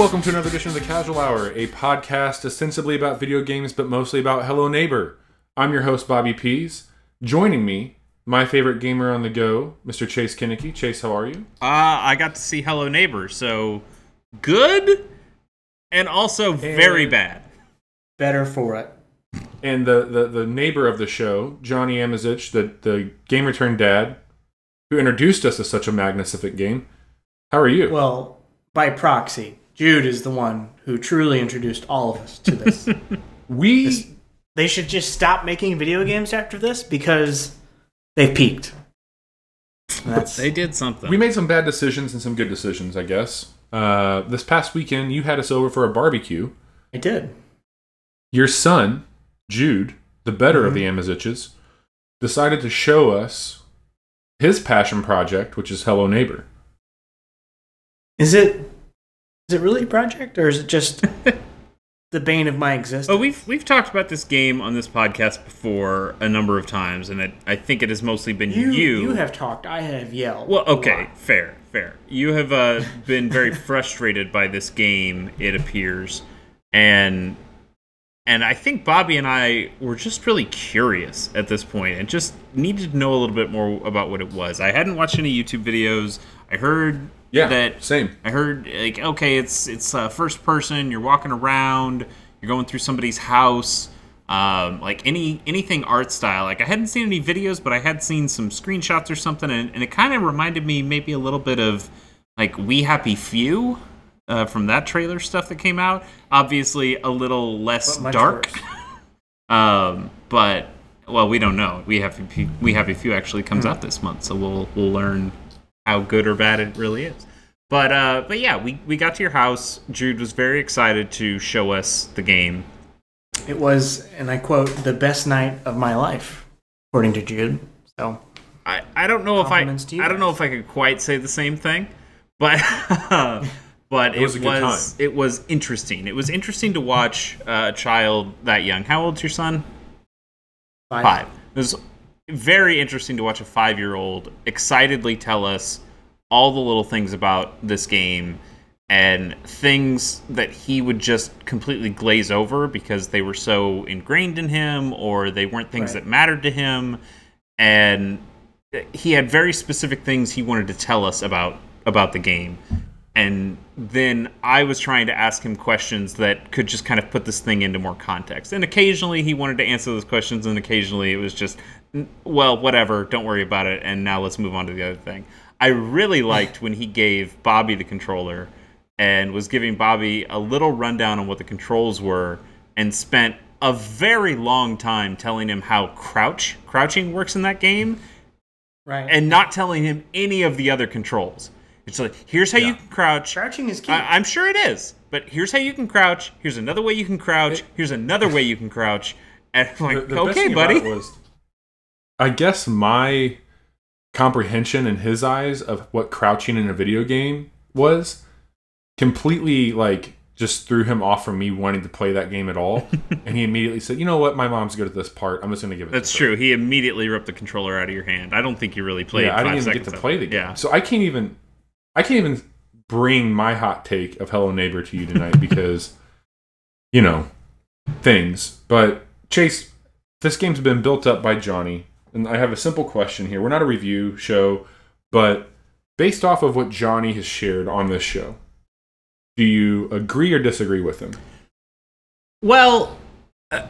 Welcome to another edition of the Casual Hour, a podcast ostensibly about video games, but mostly about Hello Neighbor. I'm your host, Bobby Pease. Joining me, my favorite gamer on the go, Mr. Chase Koeneke. Chase, how are you? Uh, I got to see Hello Neighbor, so good and also very bad. better for it. And the, the, the neighbor of the show, Johnny Amizich, the, the gamer turned dad, who introduced us to such a magnificent game. How are you? Well, by proxy, Jude is the one who truly introduced all of us to this. we This- they should just stop making video games after this because they've peaked. That's They did something. we made some bad decisions and some good decisions, I guess. Uh, this past weekend, you had us over for a barbecue. I did. Your son, Jude, the better of the Amiziches, decided to show us his passion project, which is Hello Neighbor. Is it is it really a project or is it just the bane of my existence? But we've we've talked about this game on this podcast before a number of times, and it, I think it has mostly been you, you. you have talked. I have yelled. Well, okay, fair, fair. You have uh, been very frustrated by this game, it appears, and and I think Bobby and I were just really curious at this point, and just needed to know a little bit more about what it was. I hadn't watched any YouTube videos. I heard Yeah, that same. I heard like okay, it's it's uh, first person. You're walking around. You're going through somebody's house. Um, like any anything art style. Like I hadn't seen any videos, but I had seen some screenshots or something, and, and it kind of reminded me maybe a little bit of like We Happy Few uh, from that trailer stuff that came out. Obviously, a little less But dark. Um, but well, we don't know. We Happy Few, We Happy Few actually comes Hmm. out this month, so we'll we'll learn how good or bad it really is. But uh, but yeah, we we got to your house. Jude was very excited to show us the game. It was, and I quote, the best night of my life, according to Jude. So I, I don't know if I to you I don't know if I could quite say the same thing, but but it was was a good time. it was interesting. It was interesting to watch uh, a child that young. How old's your son? five. Five. It was very interesting to watch a five year old excitedly tell us all the little things about this game and things that he would just completely glaze over because they were so ingrained in him or they weren't things Right. that mattered to him. And he had very specific things he wanted to tell us about about the game. And then I was trying to ask him questions that could just kind of put this thing into more context. And occasionally he wanted to answer those questions, and occasionally it was just, "N- well, whatever, don't worry about it, and now let's move on to the other thing. I really liked when he gave Bobby the controller and was giving Bobby a little rundown on what the controls were and spent a very long time telling him how crouch crouching works in that game Right. and not telling him any of the other controls. It's like, here's how you can crouch. crouching is key. I, I'm sure it is, but here's how you can crouch. Here's another way you can crouch. Here's another way you can crouch. And I'm like, the best okay, buddy. it was, I guess my comprehension in his eyes of what crouching in a video game was completely like just threw him off from me wanting to play that game at all. and he immediately said, "You know what? My mom's good at this part. I'm just going to give it." That's to her." true. He immediately ripped the controller out of your hand. I don't think you really played. yeah, I didn't even get to play it. the game, Yeah, so I can't even, I can't even bring my hot take of Hello Neighbor to you tonight because, you know, things. But Chase, this game's been built up by Johnny, and I have a simple question here. We're not a review show, but based off of what Johnny has shared on this show, do you agree or disagree with him? Well, uh,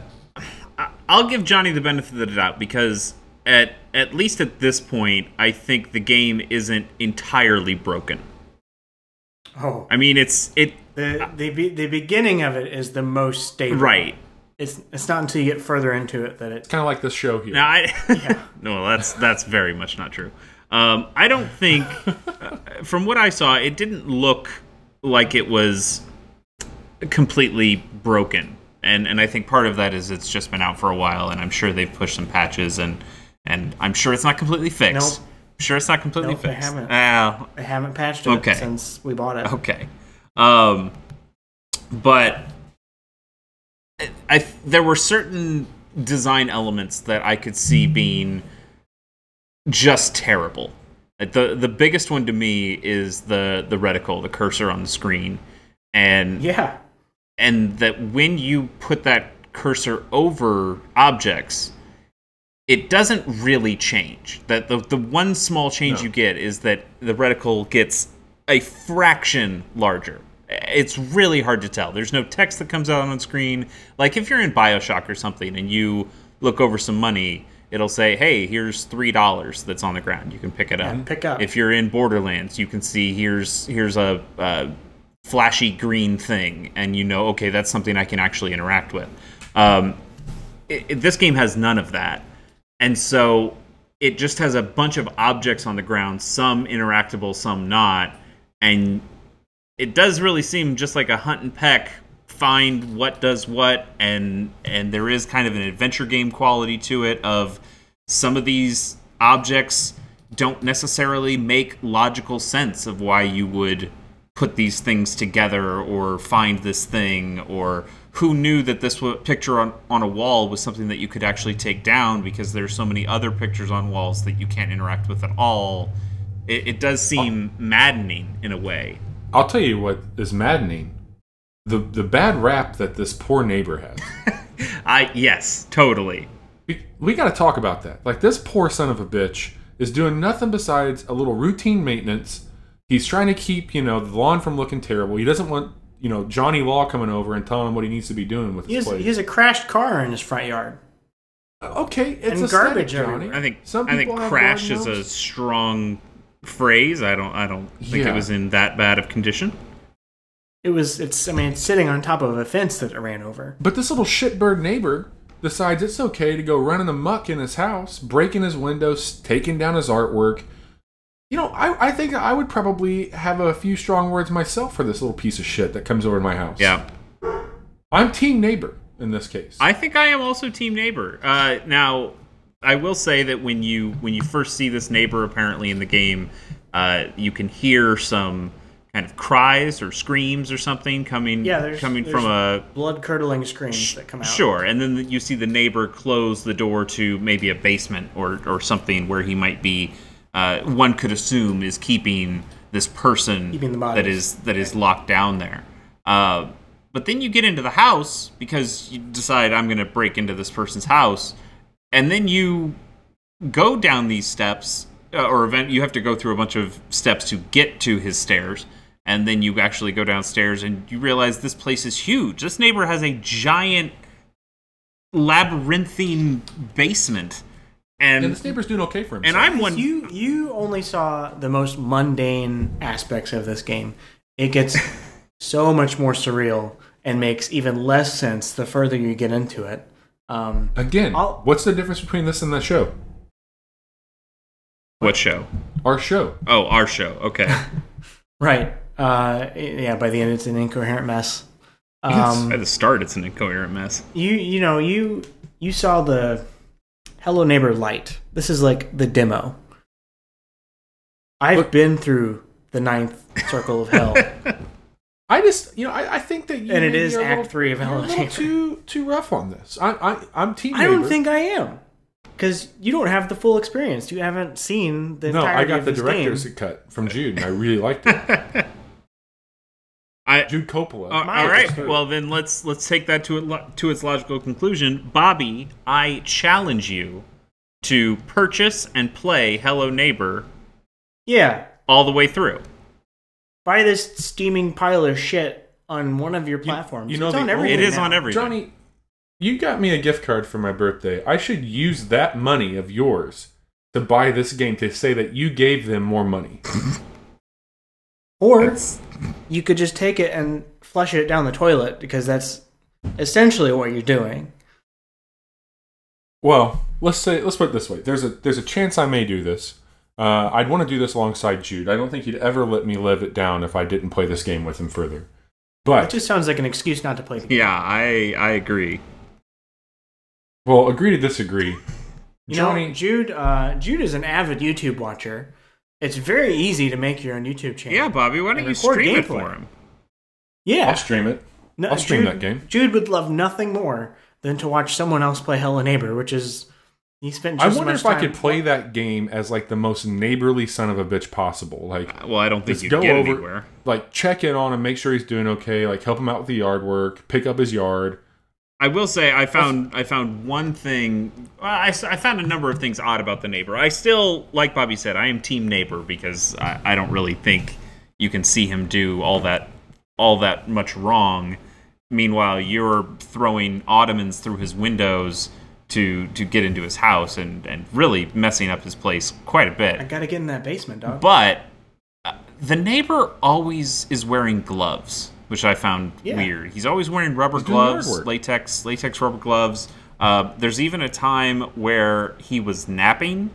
I- I'll give Johnny the benefit of the doubt because at at least at this point, I think the game isn't entirely broken. oh, I mean, it's it the the be- the beginning of it is the most stable. right. It's it's not until you get further into it that it. Kind of like this show here. Now, I no, that's that's very much not true. Um, I don't think, uh, from what I saw, it didn't look like it was completely broken, and and I think part of that is it's just been out for a while, and I'm sure they've pushed some patches, and and I'm sure it's not completely fixed. Nope. I'm sure it's not completely Nope, they fixed. haven't. Ah, I haven't patched it Okay. since we bought it. Okay. Um, but I, there were certain design elements that I could see being just terrible. Like, The the biggest one to me is the the reticle, the cursor on the screen. and Yeah. and that when you put that cursor over objects it doesn't really change that the, the one small change No. you get is that the reticle gets a fraction larger it's really hard to tell. There's no text that comes out on screen. Like if you're in bioshock or something and you look over some money it'll say hey here's three dollars that's on the ground. You can pick it up. And pick up. if you're in borderlands you can see here's here's a, a flashy green thing and you know okay that's something i can actually interact with. Um, it, it- this game has none of that. And so it just has a bunch of objects on the ground some interactable some not and it does really seem just like a hunt and peck find what does what and and there is kind of an adventure game quality to it of some of these objects don't necessarily make logical sense of why you would put these things together or find this thing or who knew that this picture on, on a wall was something that you could actually take down because there's so many other pictures on walls that you can't interact with at all. It, it does seem maddening in a way I'll tell you what is maddening: the the bad rap that this poor neighbor has. i yes totally we, we got to talk about that. Like this poor son of a bitch is doing nothing besides a little routine maintenance. He's trying to keep you know the lawn from looking terrible. He doesn't want you know Johnny Law coming over and telling him what he needs to be doing with He his has, place. he has a crashed car in his front yard. Uh, okay, it's and garbage Johnny. I think Some I think crash is a strong phrase. I don't I don't think Yeah. it was in that bad of condition. It was. It's. I mean, it's sitting on top of a fence that it ran over. But this little shitbird neighbor decides it's okay to go running amuck in his house, breaking his windows, taking down his artwork. You know, I, I think I would probably have a few strong words myself for this little piece of shit that comes over to my house. Yeah. I'm team neighbor in this case. I think I am also team neighbor. Uh, now, I will say that when you when you first see this neighbor apparently in the game, uh, you can hear some kind of cries or screams or something coming Yeah, there's- coming there's- from a Blood curdling screams that come out. Sure, and then you see the neighbor close the door to maybe a basement or, or something where he might be. Uh, one could assume is keeping this person keeping the that is that is locked down there. Uh, but then you get into the house because you decide I'm going to break into this person's house, and then you go down these steps, uh, or event you have to go through a bunch of steps to get to his stairs, and then you actually go downstairs and you realize this place is huge. This neighbor has a giant labyrinthine basement, and, and this neighbor's doing okay for himself. and I'm one. You you only saw the most mundane aspects of this game. It gets so much more surreal and makes even less sense the further you get into it. Um, Again, I'll- what's the difference between this and the show? what show? Our show. Oh, our show. Okay. right. Uh, yeah. By the end, it's an incoherent mess. Yes. Um, At the start, it's an incoherent mess. you you know you you saw the Hello Neighbor light. This is like the demo. I've Look- been through the ninth circle of hell. I just, you know, I, I think that you And it maybe is are a Act little- three of you're Hello a little Neighbor. too too rough on this. I, I I'm team. I don't think I am, because you don't have the full experience. You haven't seen the No, I got of the director's game. cut from Jude, and I really liked it. I. Jude Coppola. Uh, all right. expert. Well, then let's let's take that to it, to its logical conclusion. Bobby, I challenge you to purchase and play Hello Neighbor Yeah, all the way through. Buy this steaming pile of shit on one of your platforms. you know it's the on only- everything. It is now. on everything. Johnny, you got me a gift card for my birthday. I should use that money of yours to buy this game to say that you gave them more money. Or you could just take it and flush it down the toilet because that's essentially what you're doing. Well, let's say let's put it this way. There's a there's a chance I may do this. Uh, I'd want to do this alongside Jude. I don't think he'd ever let me live it down if I didn't play this game with him further. But it just sounds like an excuse not to play the game. Yeah, I I agree. well, agree to disagree. You Johnny, know, Jude. Uh, Jude is an avid YouTube watcher. It's very easy to make your own YouTube channel. Yeah, Bobby, why don't you record stream it for him? Yeah, I'll stream it. No, I'll stream Jude- that game. Jude would love nothing more than to watch someone else play Hello Neighbor, which is He spent. I Just as wonder much if I could play that game as like the most neighborly son of a bitch possible. Like, uh, Well, I don't think Just you go get over- anywhere. like check in on him, make sure he's doing okay. Like, help him out with the yard work, pick up his yard. I will say I found I found one thing. well, I, s- I found a number of things odd about the neighbor. I still, like Bobby said, I am team neighbor because I, I don't really think you can see him do all that all that much wrong. Meanwhile, you're throwing ottomans through his windows to to get into his house and and really messing up his place quite a bit. I gotta get in that basement, dog. But uh, the neighbor always is wearing gloves, which I found Yeah. weird. He's always wearing rubber He's gloves, latex latex rubber gloves. Uh, there's even a time where he was napping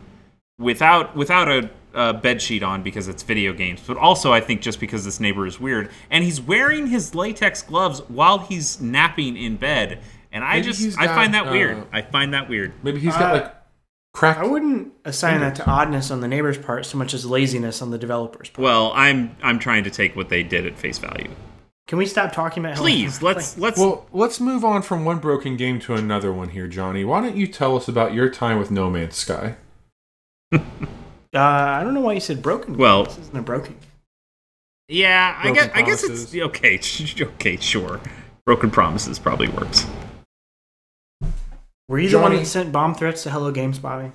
without without a, a bed sheet on because it's video games, but also I think just because this neighbor is weird, and he's wearing his latex gloves while he's napping in bed, and I Maybe he's just I got, find that uh, weird. I find that weird. Maybe he's got Uh, like cracked. I wouldn't assign that to oddness on the neighbor's part so much as laziness on the developer's part. Well, I'm I'm trying to take what they did at face value. Can we stop talking about? Please, let's let's Well, let's move on from one broken game to another one here, Johnny. Why don't you tell us about your time with No Man's Sky? Uh, I don't know why you said broken. game. Well- this isn't a broken. game. Yeah, I Broken guess I guess it's okay. Okay, sure. Broken promises probably works. Were you the one that sent bomb threats to Hello Games, Bobby?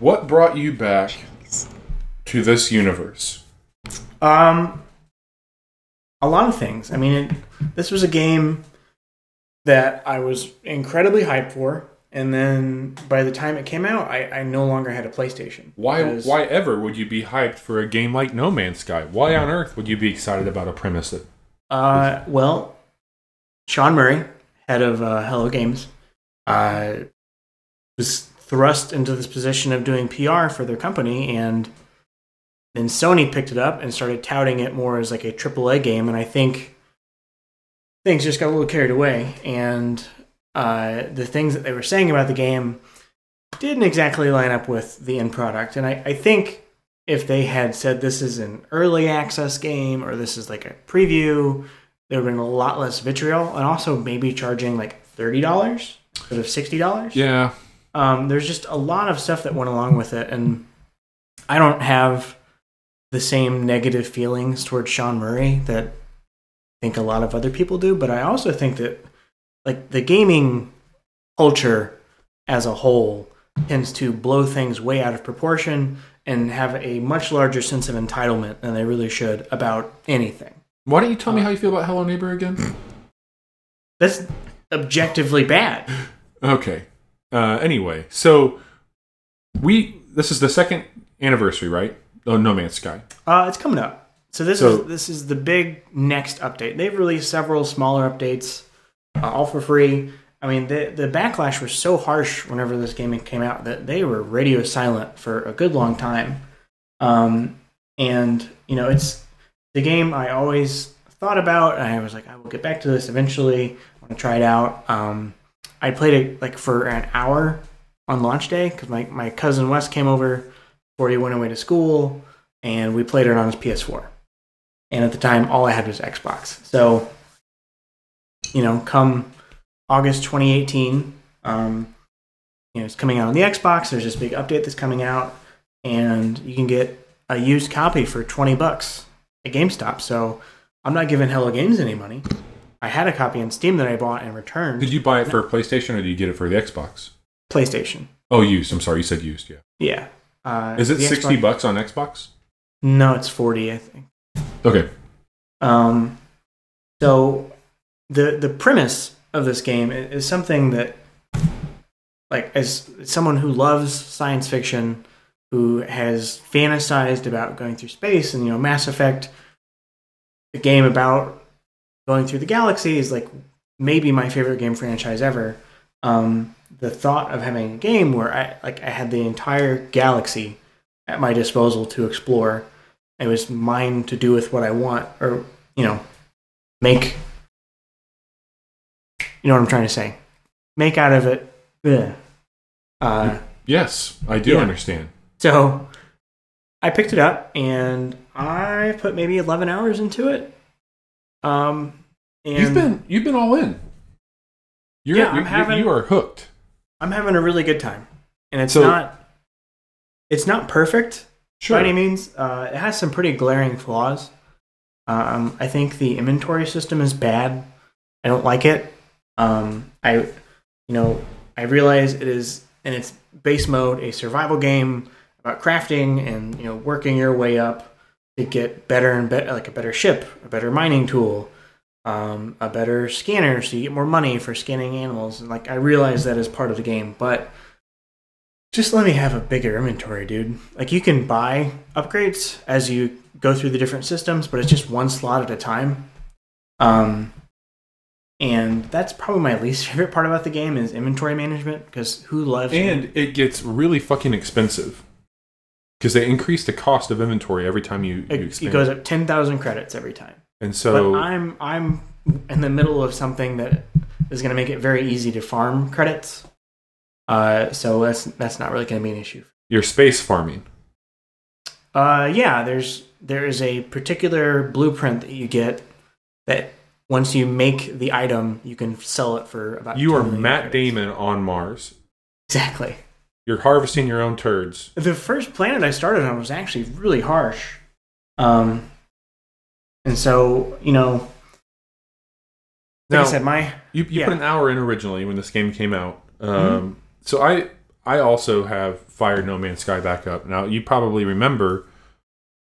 What brought you back to this universe? Um, a lot of things. I mean, it, this was a game that I was incredibly hyped for, and then by the time it came out, I, I no longer had a PlayStation. Why Because- why ever would you be hyped for a game like No Man's Sky? Why on earth would you be excited about a premise that Uh, well, Sean Murray, head of uh, Hello Games, uh, was thrust into this position of doing PR for their company, and then Sony picked it up and started touting it more as like a AAA game, and I think things just got a little carried away, and uh, the things that they were saying about the game didn't exactly line up with the end product, and I, I think if they had said this is an early access game or this is like a preview, there would have been a lot less vitriol, and also maybe charging like thirty dollars instead of sixty dollars. Yeah. Um, there's just a lot of stuff that went along with it, and I don't have the same negative feelings towards Sean Murray that I think a lot of other people do. But I also think that like the gaming culture as a whole tends to blow things way out of proportion and have a much larger sense of entitlement than they really should about anything. Why don't you tell me how you feel about Hello Neighbor again? That's objectively bad. Okay. Uh, anyway, so we this is the second anniversary, right? Oh, No Man's Sky. Uh, it's coming up. So this So- is this is the big next update. They've released several smaller updates, uh, all for free. I mean, the the backlash was so harsh whenever this game came out that they were radio silent for a good long time. Um, and you know, it's the game I always thought about. And I was like, I will get back to this eventually. I want to try it out. Um, I played it like for an hour on launch day because my, my cousin Wes came over before he went away to school, and we played it on his PS4. And at the time, all I had was Xbox. So, you know, come August 2018, um, you know, it's coming out on the Xbox. There's this big update that's coming out, and you can get a used copy for 20 bucks at GameStop. So I'm not giving Hello Games any money. I had a copy on Steam that I bought and returned. Did you buy it for a PlayStation or did you get it for the Xbox? PlayStation. Oh, used. I'm sorry, you said used. Yeah. Yeah. Uh, Is it sixty Xbox- bucks on Xbox? No, it's 40, I think. Okay. Um, so the the premise of this game i- is something that, like, as someone who loves science fiction, who has fantasized about going through space, and you know, Mass Effect, the game about going through the galaxy, is like maybe my favorite game franchise ever. Um, the thought of having a game where I like I had the entire galaxy at my disposal to explore it was mine to do with what I want, or you know, make. You know what I'm trying to say? Make out of it. Ugh. Uh, Yes, I do Yeah. understand. so I picked it up and I put maybe 11 hours into it. Um, and You've been you've been all in. You're, Yeah, I'm having- you are hooked. I'm having a really good time. and it's So- not it's not perfect Sure. by any means. Uh, it has some pretty glaring flaws. Um, I think the inventory system is bad. I don't like it. Um, I, you know, I realize it is in its base mode a survival game about crafting and you know working your way up to get better and better, like a better ship, a better mining tool, um, a better scanner, so you get more money for scanning animals. And like I realize that is part of the game, but just let me have a bigger inventory, dude. Like you can buy upgrades as you go through the different systems, but it's just one slot at a time. Um, and that's probably my least favorite part about the game is inventory management because who loves and it gets really fucking expensive because they increase the cost of inventory every time you, you it, expand. it goes up ten thousand credits every time. and so but I'm I'm in the middle of something that is going to make it very easy to farm credits. Uh, so that's that's not really going to be an issue. you're space farming. Uh, yeah, there's there is a particular blueprint that you get that once you make the item, you can sell it for about. You 2 are Matt credits. Damon on Mars. Exactly. You're harvesting your own turds. The first planet I started on was actually really harsh, um, and so you know, like Now, I said, my You, you Yeah. put an hour in originally when this game came out. Um, So I I also have fired No Man's Sky back up. Now you probably remember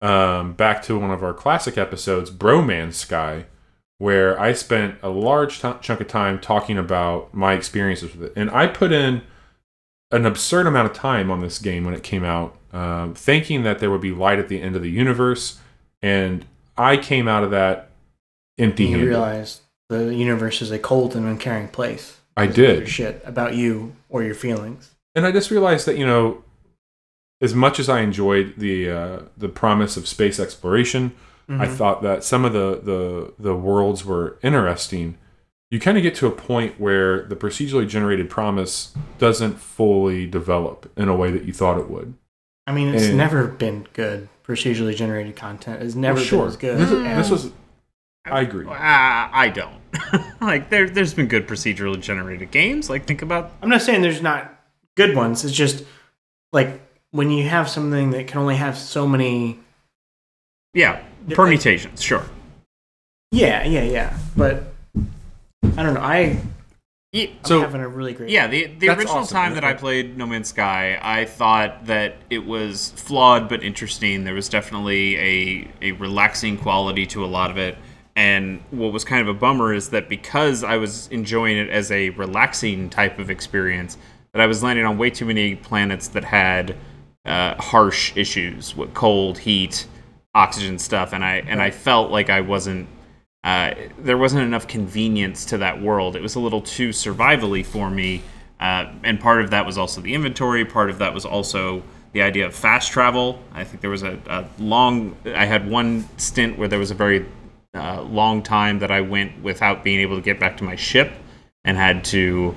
um, back to one of our classic episodes, Bro Broman's Sky, where I spent a large t- chunk of time talking about my experiences with it, and I put in an absurd amount of time on this game when it came out, um, thinking that there would be light at the end of the universe, and I came out of that empty-handed. realize the universe is a cold and uncaring place. I did. shit about you or your feelings. and I just realized that you know, as much as I enjoyed the uh, the promise of space exploration, I Mhm. thought that some of the the the worlds were interesting. You kind of get to a point where the procedurally generated promise doesn't fully develop in a way that you thought it would. I mean, it's and- never been good. Procedurally generated content has never Well, sure. been as good. This, as- this was. I agree. Uh, I don't. like there, there's been good procedurally generated games. Like think about I'm not saying there's not good ones. It's just like when you have something that can only have so many. yeah Yeah, permutations. Sure. Yeah, yeah, yeah. But I don't know. I Yeah, I'm So- having a really great. yeah, the the original awesome. time that I played No Man's Sky, I thought that it was flawed but interesting. There was definitely a a relaxing quality to a lot of it. And what was kind of a bummer is that because I was enjoying it as a relaxing type of experience, that I was landing on way too many planets that had uh, harsh issues with cold, heat, oxygen stuff, and I and I felt like I wasn't uh, there wasn't enough convenience to that world. It was a little too survivally for me, uh, and part of that was also the inventory. Part of that was also the idea of fast travel. I think there was a, a long. I had one stint where there was a very uh, long time that I went without being able to get back to my ship, and had to.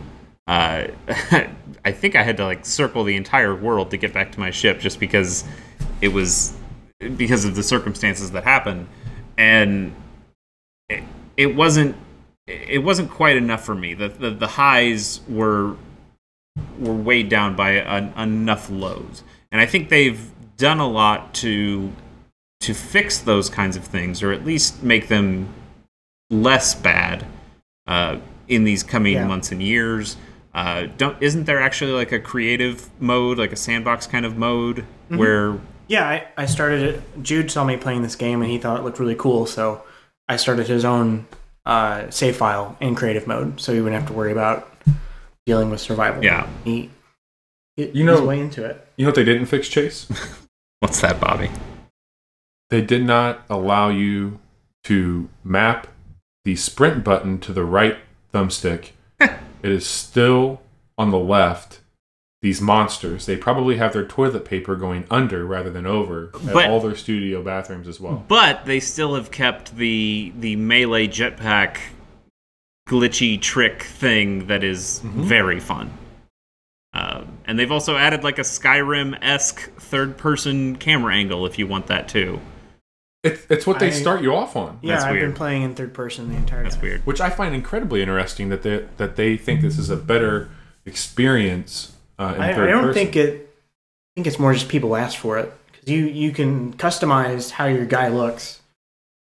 Uh, I think I had to like circle the entire world to get back to my ship just because it was because of the circumstances that happened, and it, it wasn't it wasn't quite enough for me. The the, the highs were were weighed down by an, enough lows, and I think they've done a lot to to fix those kinds of things, or at least make them less bad uh, in these coming Yeah. months and years. Uh, don't isn't there actually like a creative mode, like a sandbox kind of mode, where Yeah, I, I started it. Jude saw me playing this game and he thought it looked really cool, so I started his own uh, save file in creative mode, so he wouldn't have to worry about dealing with survival. Yeah. he, he You know- he's way into it. You know what they didn't fix, Chase? what's that, Bobby? They did not allow you to map the sprint button to the right thumbstick. it is still on the left. These monsters, they probably have their toilet paper going under rather than over at But- all their studio bathrooms as well. But they still have kept the the melee jetpack glitchy trick thing that is very fun. Uh, and they've also added like a Skyrim esque third person camera angle if you want that too. It's, it's what they I- start you off on, Yeah, That's I've been playing in third person the entire That's time. That's weird. which I find incredibly interesting that they, that they think this is a better experience Uh, I, I don't person. think it. I think it's more just people ask for it because you you can customize how your guy looks,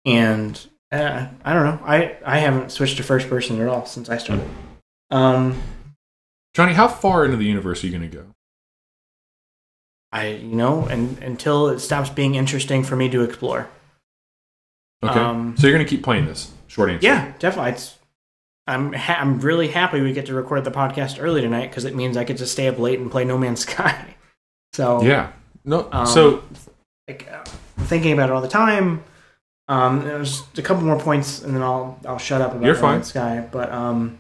and uh, I don't know. I I haven't switched to first person at all since I started. Um, Johnny, how far into the universe are you going to go? I you know, and until it stops being interesting for me to explore. Okay, Um, so you're going to keep playing this. Short answer. Yeah, definitely. It's, I'm ha- I'm really happy we get to record the podcast early tonight because it means I get to stay up late and play No Man's Sky. So Yeah. No. Um, so like uh, thinking about it all the time. Um, there's a couple more points, and then I'll I'll shut up about You're No fine. Man's Sky. But um,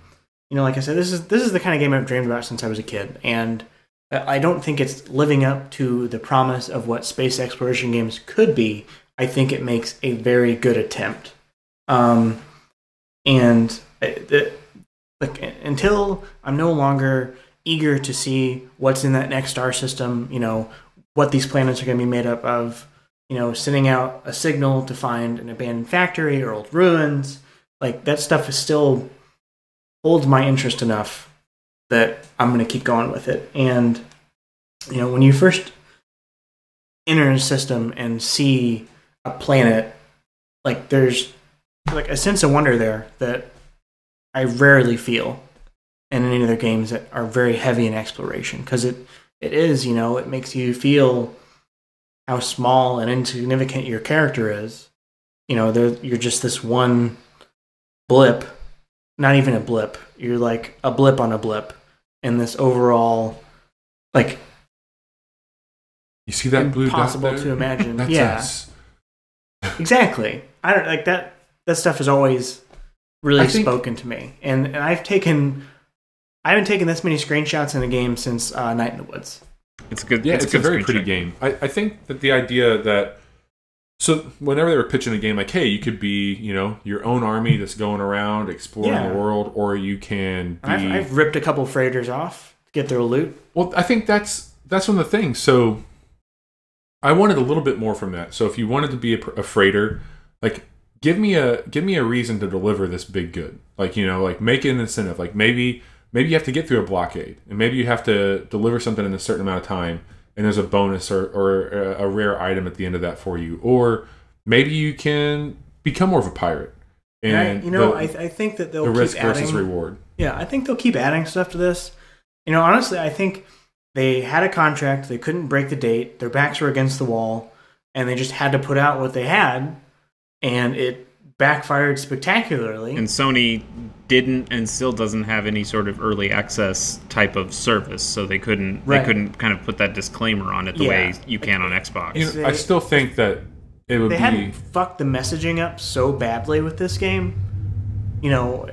you know, like I said, this is this is the kind of game I've dreamed about since I was a kid, and I don't think it's living up to the promise of what space exploration games could be. I think it makes a very good attempt. Um, and like until I'm no longer eager to see what's in that next star system, you know, what these planets are going to be made up of, you know, sending out a signal to find an abandoned factory or old ruins, like that stuff is still holds my interest enough that I'm going to keep going with it. And you know, when you first enter a system and see a planet, like there's like a sense of wonder there that I rarely feel in any other games that are very heavy in exploration because it it is you know it makes you feel how small and insignificant your character is you know you're just this one blip not even a blip you're like a blip on a blip in this overall like you see that blue dot impossible to imagine That's yeah us. Exactly. I don't like that. That stuff is always really think- spoken to me, and, and I've taken. I haven't taken this many screenshots in a game since uh, Night in the Woods. It's a good. Yeah, it's, it's, a good very pretty game. I, I think that the idea that so whenever they were pitching a game like, hey, you could be, you know, your own army that's going around exploring Yeah. the world, or you can be I've, I've ripped a couple freighters off to get their loot. Well, I think that's that's one of the things. So I wanted a little bit more from that. So if you wanted to be a, a freighter, like give me a give me a reason to deliver this big good. Like you know, like make it an incentive. Like maybe maybe you have to get through a blockade, and maybe you have to deliver something in a certain amount of time, and there's a bonus or or a, rare item at the end of that for you. Or maybe you can become more of a pirate. And, I, you know, the, I, I think that they'll the keep risk versus reward. Yeah, I think they'll keep adding stuff to this. You know, honestly, I think they had a contract. They couldn't break the date. Their backs were against the wall, and they just had to put out what they had, and it backfired spectacularly. And Sony didn't and still doesn't have any sort of early access type of service, so they couldn't Right. they couldn't kind of put that disclaimer on it the Yeah. way you can on Xbox. You know, They- I still think that it would they be. hadn't fucked the messaging up so badly with this game, you know,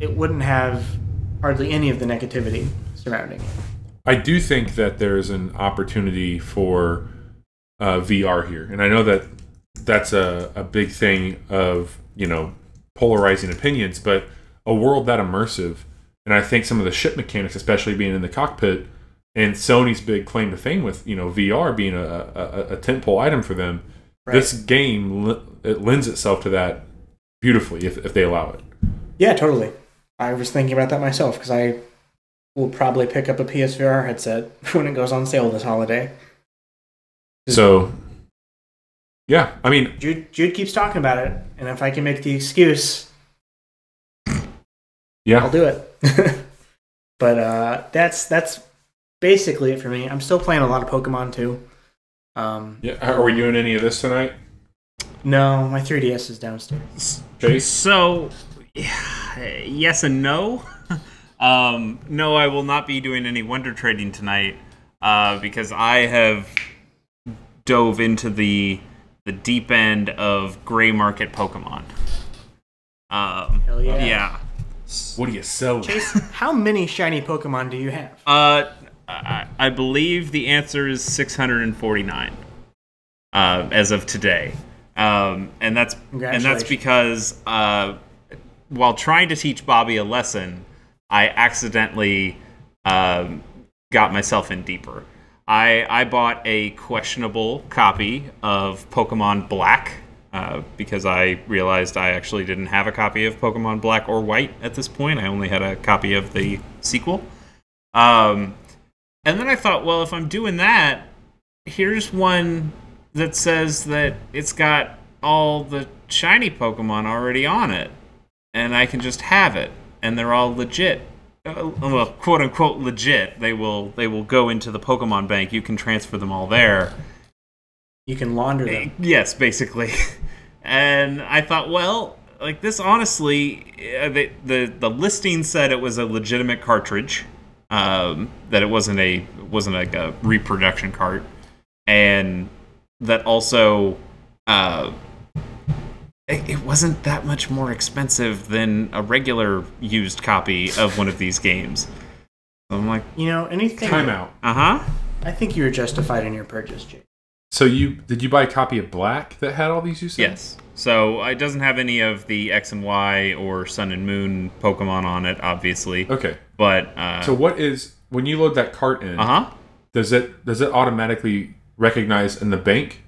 it wouldn't have hardly any of the negativity surrounding it. I do think that there's an opportunity for uh, VR here, and I know that that's a, a big thing of you know polarizing opinions, but a world that immersive, and I think some of the ship mechanics, especially being in the cockpit, and Sony's big claim to fame with you know VR being a, a, a tentpole item for them, Right. this game it lends itself to that beautifully if, if they allow it. Yeah, totally. I was thinking about that myself because I will probably pick up a PSVR headset when it goes on sale this holiday. So, yeah, I mean, Jude, Jude keeps talking about it, and if I can make the excuse, yeah, I'll do it. but uh, that's that's basically it for me. I'm still playing a lot of Pokemon too. Um, yeah. Are we doing any of this tonight, no, my 3DS is downstairs. Chase? So, yes and no. um, no, I will not be doing any Wonder Trading tonight uh, because I have dove into the the deep end of gray market Pokemon. Um, Hell yeah. yeah. What do you sell? Chase, how many shiny Pokemon do you have? Uh, I, I believe the answer is 649 uh, as of today, um, and that's and that's because uh, while trying to teach Bobby a lesson, I accidentally um, got myself in deeper. I I bought a questionable copy of Pokemon Black. Uh, because I realized I actually didn't have a copy of Pokemon Black or White at this point. I only had a copy of the sequel. Um, And then I thought, well, if I'm doing that, here's one that says that it's got all the shiny Pokemon already on it, and I can just have it, and they're all legit. Uh, well, quote unquote legit. They will they will go into the Pokemon bank. You can transfer them all there. You can launder them. Yes, basically. And I thought, well, like this honestly, uh, the the, the listing said it was a legitimate cartridge, um, that it wasn't a wasn't like a reproduction cart, and that also uh, it, it wasn't that much more expensive than a regular used copy of one of these games. I'm like, You know, anything. Timeout. uh huh. I think you were justified in your purchase, Jake. So you did you buy a copy of Black that had all these uses? Yes. So it doesn't have any of the X and Y or Sun and Moon Pokemon on it, obviously. Okay. But uh, So what is when you load that cart in? uh huh. Does it does it automatically recognize in the bank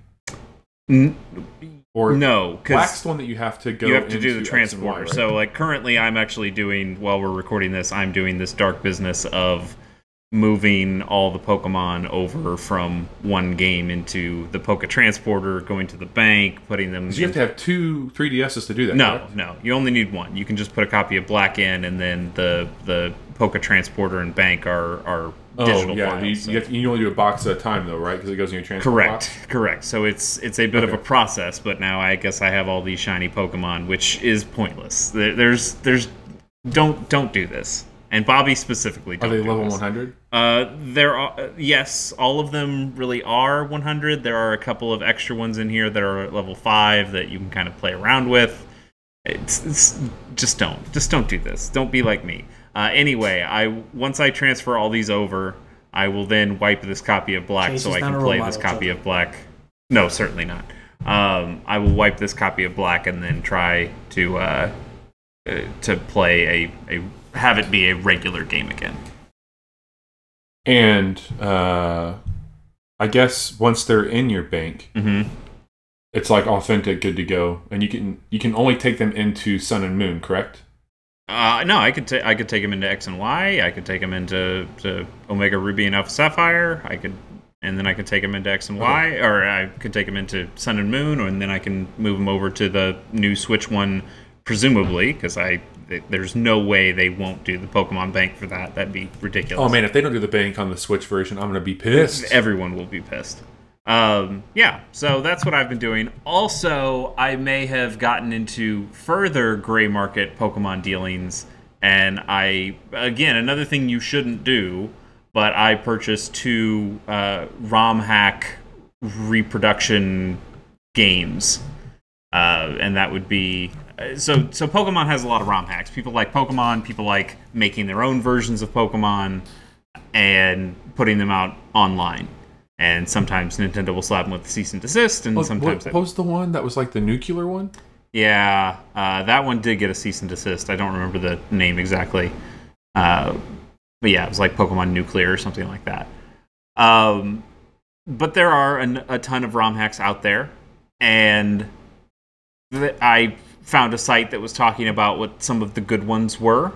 or No, Black's because the one that you have to go. you have to do the transporter. right? So like currently, I'm actually doing while we're recording this, I'm doing this dark business of moving all the Pokemon over from one game into the Poke Transporter, going to the bank, putting them. you have to have two 3DSs to do that. No, correct? no. You only need one. You can just put a copy of Black in, and then the the Poke Transporter and Bank are are Oh yeah, files. you, so- you, to, you only do a box at a time though, right? Because it goes in your transport Correct, box. correct. So it's it's a bit of a process, but now I guess I have all these shiny Pokemon, which is pointless. There- There's there's don't don't do this. And Bobby specifically. Are Don't they do level 100? Uh, there are uh, yes, all of them really are 100. There are a couple of extra ones in here that are at level five that you can kind of play around with. It's, it's just don't just don't do this. Don't be like me. Uh, anyway, I once I transfer all these over, I will then wipe this copy of black Chase so I can play this copy of black. No, certainly not. Um, I will wipe this copy of black and then try to uh, uh, to play a, a have it be a regular game again. And uh, I guess once they're in your bank, Mm-hmm. it's like authentic, good to go, and you can you can only take them into Sun and Moon, correct? Uh, no, I could ta- I could take him into X and Y. I could take him into to Omega Ruby and Alpha Sapphire. I could, and then I could take him into X and Y, or I could take him into Sun and Moon, or, and then I can move him over to the new Switch one, presumably, because I there's no way they won't do the Pokemon Bank for that. That'd be ridiculous. Oh man, if they don't do the bank on the Switch version, I'm gonna be pissed. Everyone will be pissed. Um, yeah, so that's what I've been doing. Also, I may have gotten into further gray market Pokemon dealings, and I, again, another thing you shouldn't do, but I purchased two uh, ROM hack reproduction games. Uh, and that would be uh, so. So Pokemon has a lot of ROM hacks. People like Pokemon. People like making their own versions of Pokemon and putting them out online. And sometimes Nintendo will slap them with cease and desist, and Oh, sometimes what, what was the one that was like the nuclear one? yeah, uh, that one did get a cease and desist. I don't remember the name exactly, uh, but yeah, it was like Pokemon Nuclear or something like that. Um, but there are an, a ton of ROM hacks out there, and th- I found a site that was talking about what some of the good ones were,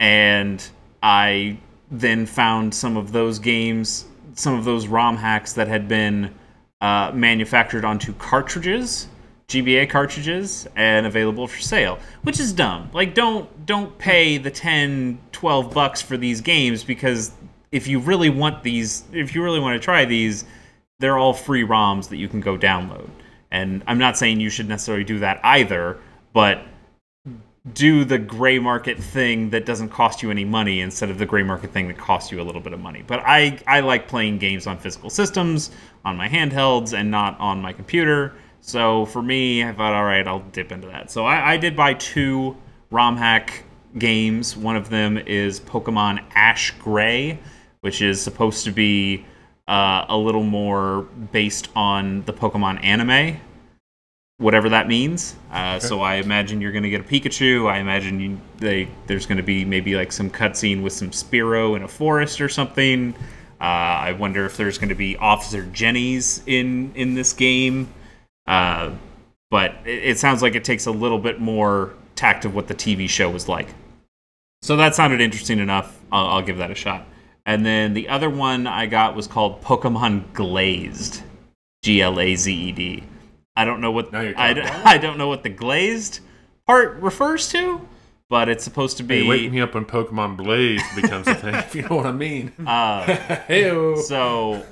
and I then found some of those games, some of those ROM hacks that had been uh, manufactured onto cartridges, GBA cartridges, and available for sale, which is dumb. Like, don't don't pay the 10, 12 bucks for these games because if you really want these, if you really want to try these, they're all free ROMs that you can go download. And I'm not saying you should necessarily do that either, but do the gray market thing that doesn't cost you any money instead of the gray market thing that costs you a little bit of money. But I, I like playing games on physical systems, on my handhelds, and not on my computer. So for me, I thought, all right, I'll dip into that. So I, I did buy two ROM hack games. One of them is Pokemon Ash Gray, which is supposed to be uh, a little more based on the Pokemon anime whatever that means. Uh, So I imagine you're going to get a Pikachu. I imagine you, they there's going to be maybe like some cutscene with some Spearow in a forest or something. Uh, I wonder if there's going to be Officer Jenny's in in this game. Uh, but it, it sounds like it takes a little bit more tact of what the TV show was like. So that sounded interesting enough. I'll, I'll give that a shot. And then the other one I got was called Pokemon Glazed, G L A Z E D. I don't know what Now you're I, don't know what the glazed part refers to, but it's supposed to be. Hey, wake me up when Pokemon Blaze becomes a thing, if you know what I mean. uh, so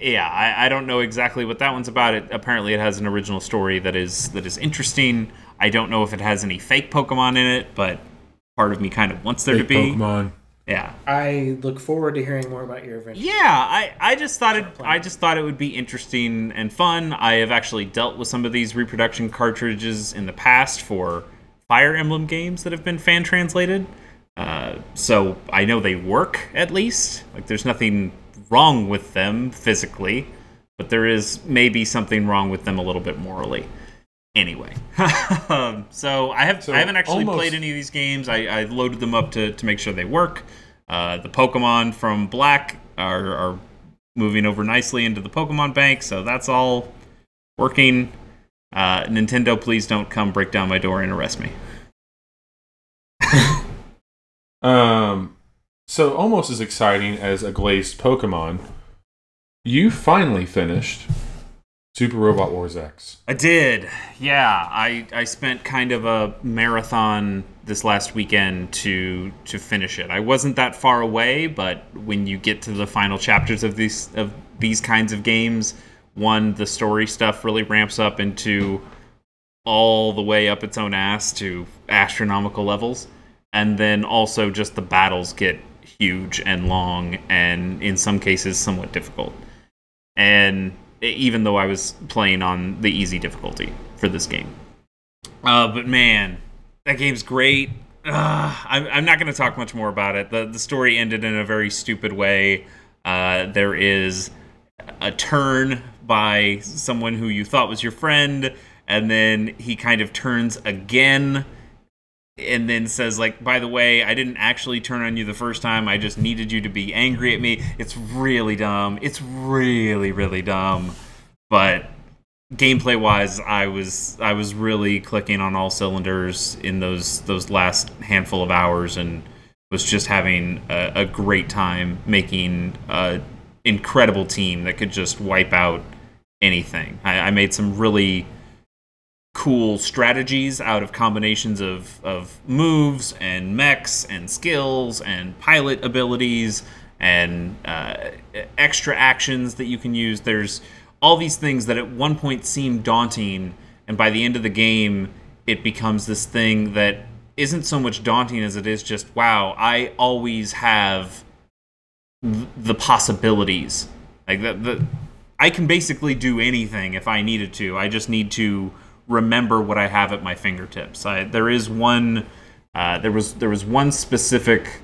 yeah, I, I don't know exactly what that one's about. It apparently it has an original story that is that is interesting. I don't know if it has any fake Pokemon in it, but part of me kind of wants there to be. Pokemon. Yeah, I look forward to hearing more about your adventure. Yeah, I, I just thought it I just thought it would be interesting and fun. I have actually dealt with some of these reproduction cartridges in the past for Fire Emblem games that have been fan translated. Uh, so I know they work at least. Like there's nothing wrong with them physically, but there is maybe something wrong with them a little bit morally. Anyway, um, so I have So I haven't actually almost- played any of these games. I, I loaded them up to, to make sure they work. Uh, the Pokemon from Black are, are moving over nicely into the Pokemon Bank, so that's all working. Uh, Nintendo, please don't come break down my door and arrest me. Um, so almost as exciting as a glazed Pokemon, you finally finished Super Robot Wars X. I did. Yeah, I I spent kind of a marathon this last weekend to to finish it. I wasn't that far away, but when you get to the final chapters of these of these kinds of games, one the story stuff really ramps up into all the way up its own ass to astronomical levels. And then also just the battles get huge and long and in some cases somewhat difficult. And even though I was playing on the easy difficulty for this game. Uh, but man, that game's great. Uh, I'm, I'm not going to talk much more about it. The, the story ended in a very stupid way. Uh, there is a turn by someone who you thought was your friend, and then he kind of turns again and then says like by the way i didn't actually turn on you the first time. I just needed you to be angry at me. It's really dumb. It's really really dumb. But gameplay wise i was i was really clicking on all cylinders in those those last handful of hours and was just having a, a great time making a incredible team that could just wipe out anything. I, I made some really cool strategies out of combinations of, of moves and mechs and skills and pilot abilities and uh, extra actions that you can use. There's all these things that at one point seem daunting, and by the end of the game, it becomes this thing that isn't so much daunting as it is just, wow, I always have th- the possibilities. Like the, the I can basically do anything if I needed to. I just need to remember what I have at my fingertips. I, there is one. Uh, there was there was one specific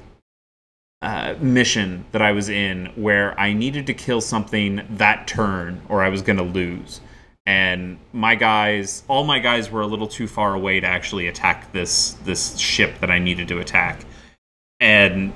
uh, mission that I was in where I needed to kill something that turn, or I was going to lose. And my guys, all my guys were a little too far away to actually attack this this ship that I needed to attack. And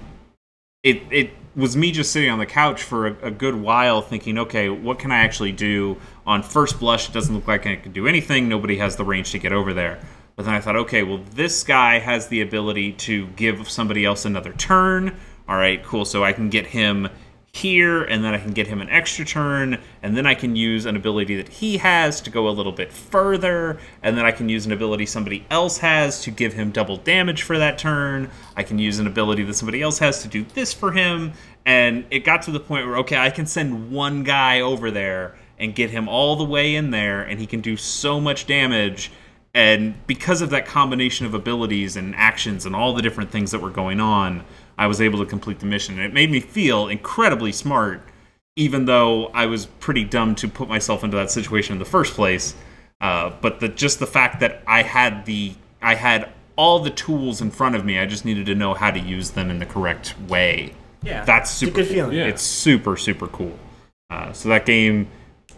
it it was me just sitting on the couch for a, a good while thinking, okay, what can I actually do? On first blush, it doesn't look like I can do anything. Nobody has the range to get over there. But then I thought, okay, well, this guy has the ability to give somebody else another turn. All right, cool. So I can get him here, and then I can get him an extra turn, and then I can use an ability that he has to go a little bit further, and then I can use an ability somebody else has to give him double damage for that turn. I can use an ability that somebody else has to do this for him, and it got to the point where okay, I can send one guy over there and get him all the way in there, and he can do so much damage. And because of that combination of abilities and actions and all the different things that were going on, I was able to complete the mission. And it made me feel incredibly smart, even though I was pretty dumb to put myself into that situation in the first place. Uh, but the, just the fact that I had the I had all the tools in front of me, I just needed to know how to use them in the correct way. Yeah, That's it's a super good cool. feeling. Yeah. It's super super cool. Uh, so that game,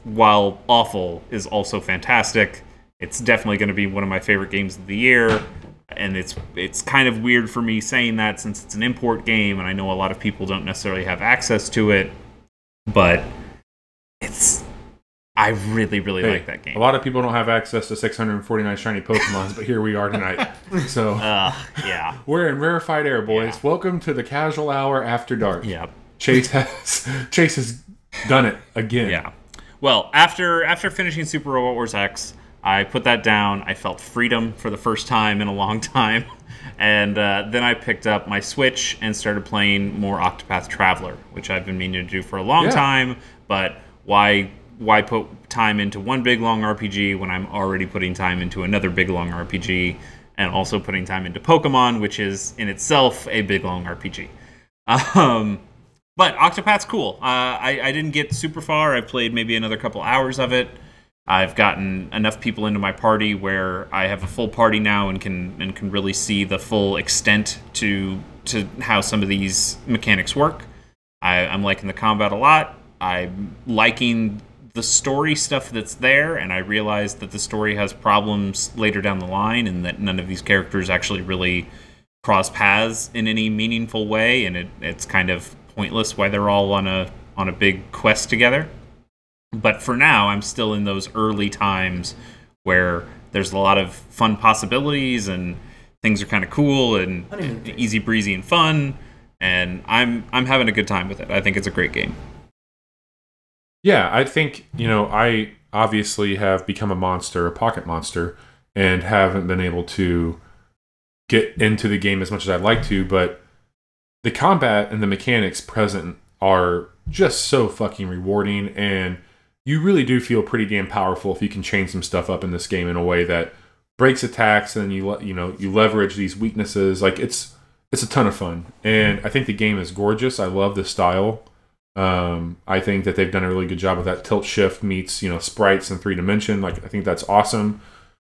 while awful, is also fantastic. It's definitely going to be one of my favorite games of the year, and it's it's kind of weird for me saying that since it's an import game, and I know a lot of people don't necessarily have access to it. But it's I really really Hey, like that game. A lot of people don't have access to 649 shiny Pokemons, but here we are tonight. So Uh, yeah. we're in rarefied air, boys. Yeah. Welcome to the casual hour after dark. Yeah, Chase has Chase has done it again. Yeah. Well, after after finishing Super Robot Wars X, I put that down. I felt freedom for the first time in a long time, and uh, then I picked up my Switch and started playing more Octopath Traveler, which I've been meaning to do for a long Yeah. time. But why why put time into one big long RPG when I'm already putting time into another big long RPG, and also putting time into Pokemon, which is in itself a big long RPG. Um, but Octopath's cool. Uh, I, I didn't get super far. I played maybe another couple hours of it. I've gotten enough people into my party where I have a full party now and can and can really see the full extent to to how some of these mechanics work. I, I'm liking the combat a lot. I'm liking the story stuff that's there, and I realize that the story has problems later down the line, and that none of these characters actually really cross paths in any meaningful way, and it, it's kind of pointless why they're all on a on a big quest together. But for now, I'm still in those early times where there's a lot of fun possibilities and things are kind of cool and, and easy breezy and fun. And I'm I'm having a good time with it. I think it's a great game. Yeah, I think, you know, I obviously have become a monster, a pocket monster, and haven't been able to get into the game as much as I'd like to, but the combat and the mechanics present are just so fucking rewarding and you really do feel pretty damn powerful if you can change some stuff up in this game in a way that breaks attacks and you you know you leverage these weaknesses like it's it's a ton of fun and i think the game is gorgeous i love the style um, I think that they've done a really good job with that tilt shift meets you know sprites in three dimension. Like I think that's awesome.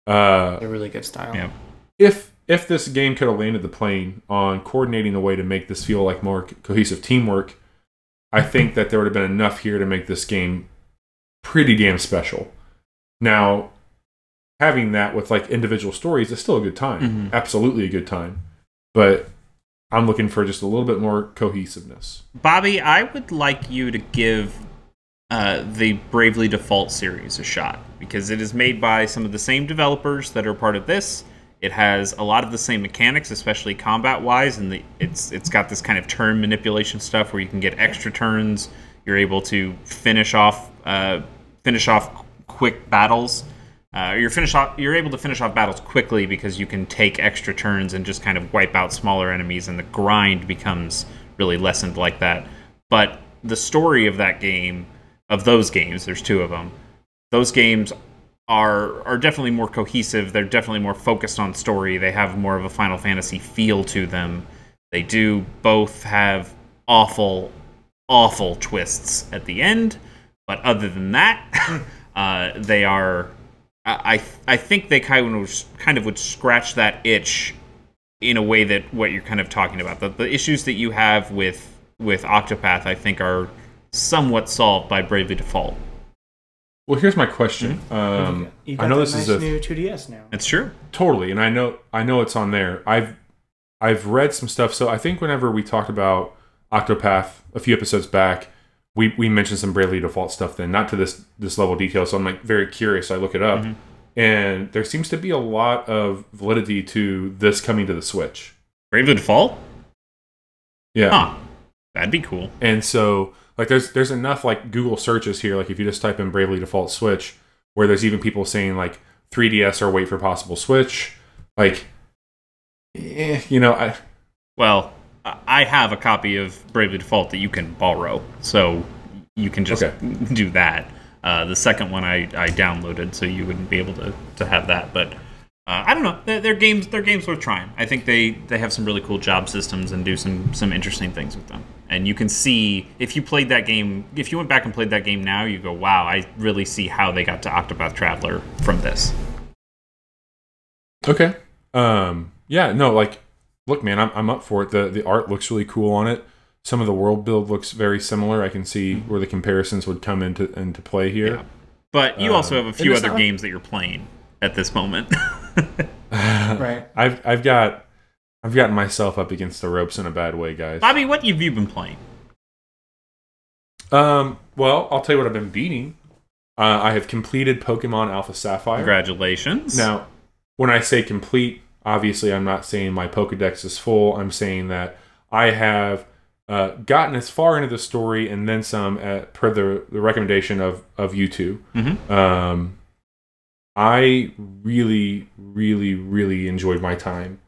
Uh, A really good style. Yeah. if if this game could have landed the plane on coordinating the way to make this feel like more cohesive teamwork, I think that there would have been enough here to make this game pretty damn special. Now, having that with like individual stories is still a good time, Mhm. absolutely a good time, but I'm looking for just a little bit more cohesiveness. Bobby, I would like you to give uh, the Bravely Default series a shot because it is made by some of the same developers that are part of this. It has a lot of the same mechanics, especially combat-wise, and the, it's it's got this kind of turn manipulation stuff where you can get extra turns. You're able to finish off uh, finish off quick battles. Uh, you're finish off. You're able to finish off battles quickly because you can take extra turns and just kind of wipe out smaller enemies, and the grind becomes really lessened like that. But the story of that game, of those games, there's two of them. Those games are are definitely more cohesive. They're definitely more focused on story. They have more of a Final Fantasy feel to them. They do both have awful, awful twists at the end, but other than that, uh, they are. I I think they kind of kind of would scratch that itch in a way that what you're kind of talking about. The, the issues that you have with with Octopath, I think, are somewhat solved by Bravely Default. Well, here's my question. Um, you got I know this nice is a new 2DS now. That's true. totally, and I know I know it's on there. I've I've read some stuff. So I think whenever we talked about Octopath a few episodes back, we we mentioned some Bravely Default stuff. Then not to this this level of detail. So I'm like very curious. So I look it up, and there seems to be a lot of validity to this coming to the Switch. Bravely Default? Yeah. Huh. That'd be cool. And so like there's there's enough like Google searches here, like if you just type in Bravely Default Switch, where there's even people saying like 3DS or wait for possible Switch. Like eh, you know, I Well, I have a copy of Bravely Default that you can borrow, so you can just Okay. do that. Uh, the second one I, I downloaded, so you wouldn't be able to, to have that. But uh, I don't know. They're, they're games. They're games worth trying. I think they, they have some really cool job systems and do some some interesting things with them. And you can see if you played that game, if you went back and played that game now, you go, "Wow, I really see how they got to Octopath Traveler from this." Okay. Um yeah, no, like look man, I'm I'm up for it. The the art looks really cool on it. Some of the world build looks very similar. I can see where the comparisons would come into into play here. Yeah. But you also Um, have a few other not- games that you're playing at this moment. Right. I've I've got I've gotten myself up against the ropes in a bad way, guys. Bobby, what have you been playing? Um, well, I'll tell you what I've been beating. Uh, I have completed Pokemon Alpha Sapphire. Congratulations. Now, when I say complete, obviously I'm not saying my Pokedex is full. I'm saying that I have uh, gotten as far into the story and then some at, per the, the recommendation of, of you 2 Mhm. Um, I really, really, really enjoyed my time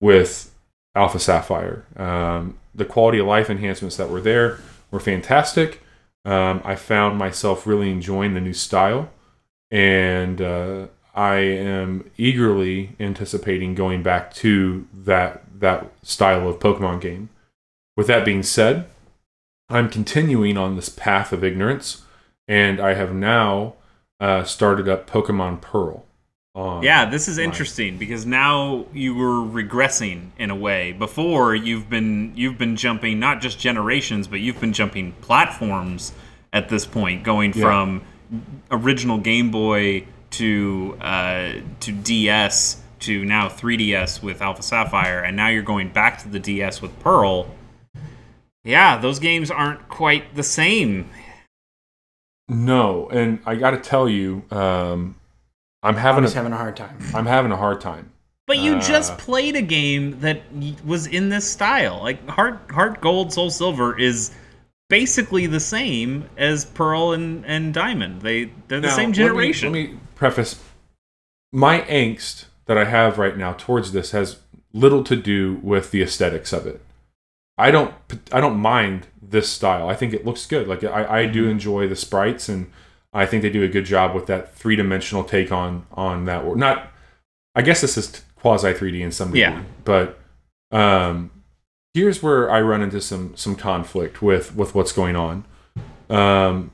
with Alpha Sapphire. Um, the quality of life enhancements that were there were fantastic. Um, I found myself really enjoying the new style, and uh, I am eagerly anticipating going back to that that style of Pokemon game. With that being said, I'm continuing on this path of ignorance, and I have now uh, started up Pokemon Pearl. Yeah, this is interesting because now you were regressing in a way. Before you've been you've been jumping not just generations, but you've been jumping platforms at this point, going Yeah. from original Game Boy to uh, to DS to now 3DS with Alpha Sapphire, and now you're going back to the DS with Pearl. Yeah, those games aren't quite the same. No, and I got to tell you, um, I'm I'm having just a, having a hard time. I'm having a hard time. But you Uh, just played a game that was in this style. Like Heart Heart Gold Soul Silver is basically the same as Pearl and, and Diamond. They they're the Now, same let me- generation. Let me, preface my angst that I have right now towards this has little to do with the aesthetics of it. I don't I don't mind this style. I think it looks good. Like I, I do enjoy the sprites and I think they do a good job with that three dimensional take on on that world. Not I guess this is quasi 3D in some degree. Yeah. But um here's where I run into some some conflict with with what's going on. Um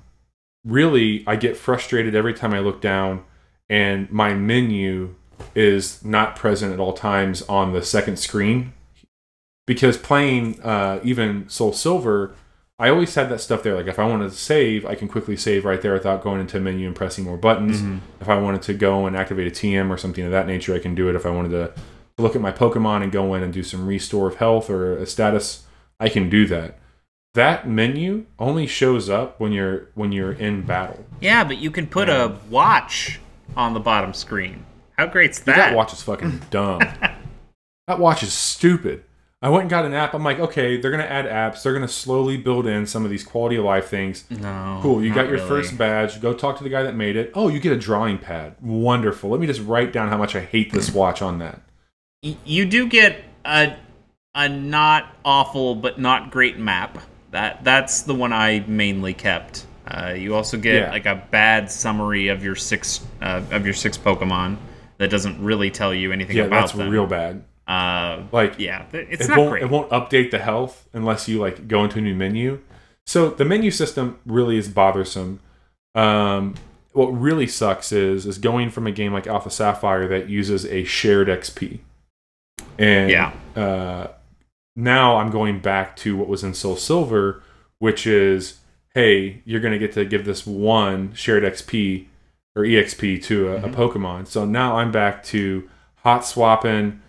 really I get frustrated every time I look down and my menu is not present at all times on the second screen because playing uh, even Soul Silver, I always had that stuff there. Like if I wanted to save, I can quickly save right there without going into a menu and pressing more buttons. Mm-hmm. If I wanted to go and activate a TM or something of that nature, I can do it. If I wanted to look at my Pokemon and go in and do some restore of health or a status, I can do that. That menu only shows up when you're when you're in battle. yeah, but you can put a watch on the bottom screen. How great's Dude, that? that watch is fucking dumb. that watch is stupid. I went and got an app. I'm like, okay, they're gonna add apps. They're gonna slowly build in some of these quality of life things. no. Cool. You got your really. first badge. Go talk to the guy that made it. Oh, you get a drawing pad. Wonderful. Let me just write down how much I hate this watch on that. You do get a a not awful but not great map. That that's the one I mainly kept. Uh, you also get Yeah. like a bad summary of your six uh, of your six Pokemon that doesn't really tell you anything Yeah, about that's them. real bad. Uh, Like, yeah, it's it not won't great. it won't update the health unless you like go into a new menu. So the menu system really is bothersome. Um, what really sucks is is going from a game like Alpha Sapphire that uses a shared XP, and Yeah. uh, now I'm going back to what was in Soul Silver, which is hey, you're going to get to give this one shared XP or EXP to a, a Mm-hmm. Pokemon. So now I'm back to hot swapping,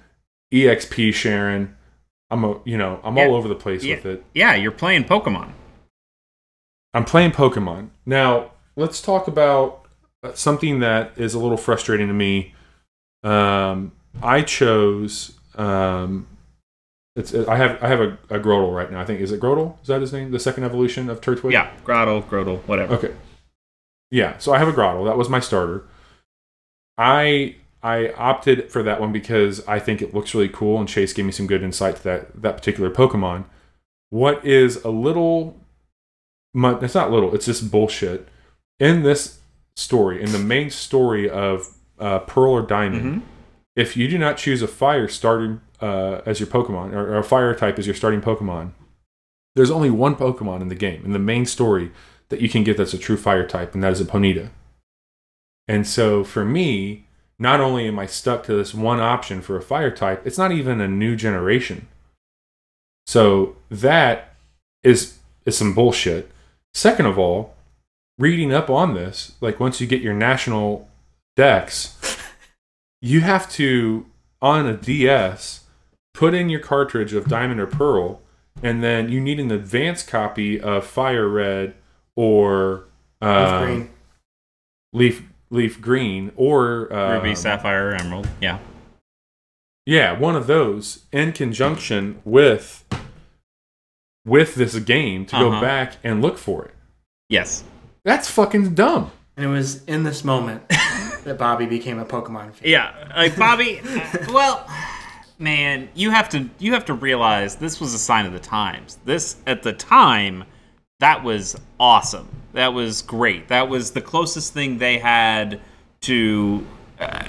EXP sharing. I'm a, you know I'm Yeah. all over the place Yeah. with it. yeah, you're playing Pokemon. I'm playing Pokemon. Now, let's talk about uh, something that is a little frustrating to me. Um, I chose. Um, it's I have I have a, a right now. I think is it Grotle? Is that his name? The second evolution of Turtwig. Yeah, Grottle, Grotle, whatever. Okay. Yeah, so I have a Grottle. That was my starter. I I opted for that one because I think it looks really cool, and Chase gave me some good insight to that that particular Pokemon. What is a little, it's not little, it's just bullshit. In this story, in the main story of uh, Pearl or Diamond, Mhm. if you do not choose a fire starting uh, as your Pokemon or, or a fire type as your starting Pokemon, there's only one Pokemon in the game in the main story that you can get that's a true fire type, and that is a Ponyta. And so for me, not only am I stuck to this one option for a fire type, it's not even a new generation. So that is is some bullshit. Second of all, reading up on this, like once you get your National Dex, you have to on a DS put in your cartridge of Diamond or Pearl, and then you need an advanced copy of Fire Red or Leaf um, green. Leaf Leaf Green or um, Ruby, Sapphire, Emerald. Yeah. Yeah, one of those in conjunction with with this game to Uh-huh. go back and look for it. Yes. That's fucking dumb. And it was in this moment that Bobby became a Pokemon fan. Yeah, like Bobby. uh, well, man, you have to you have to realize this was a sign of the times. This at the time, that was awesome. That was great. That was the closest thing they had to uh,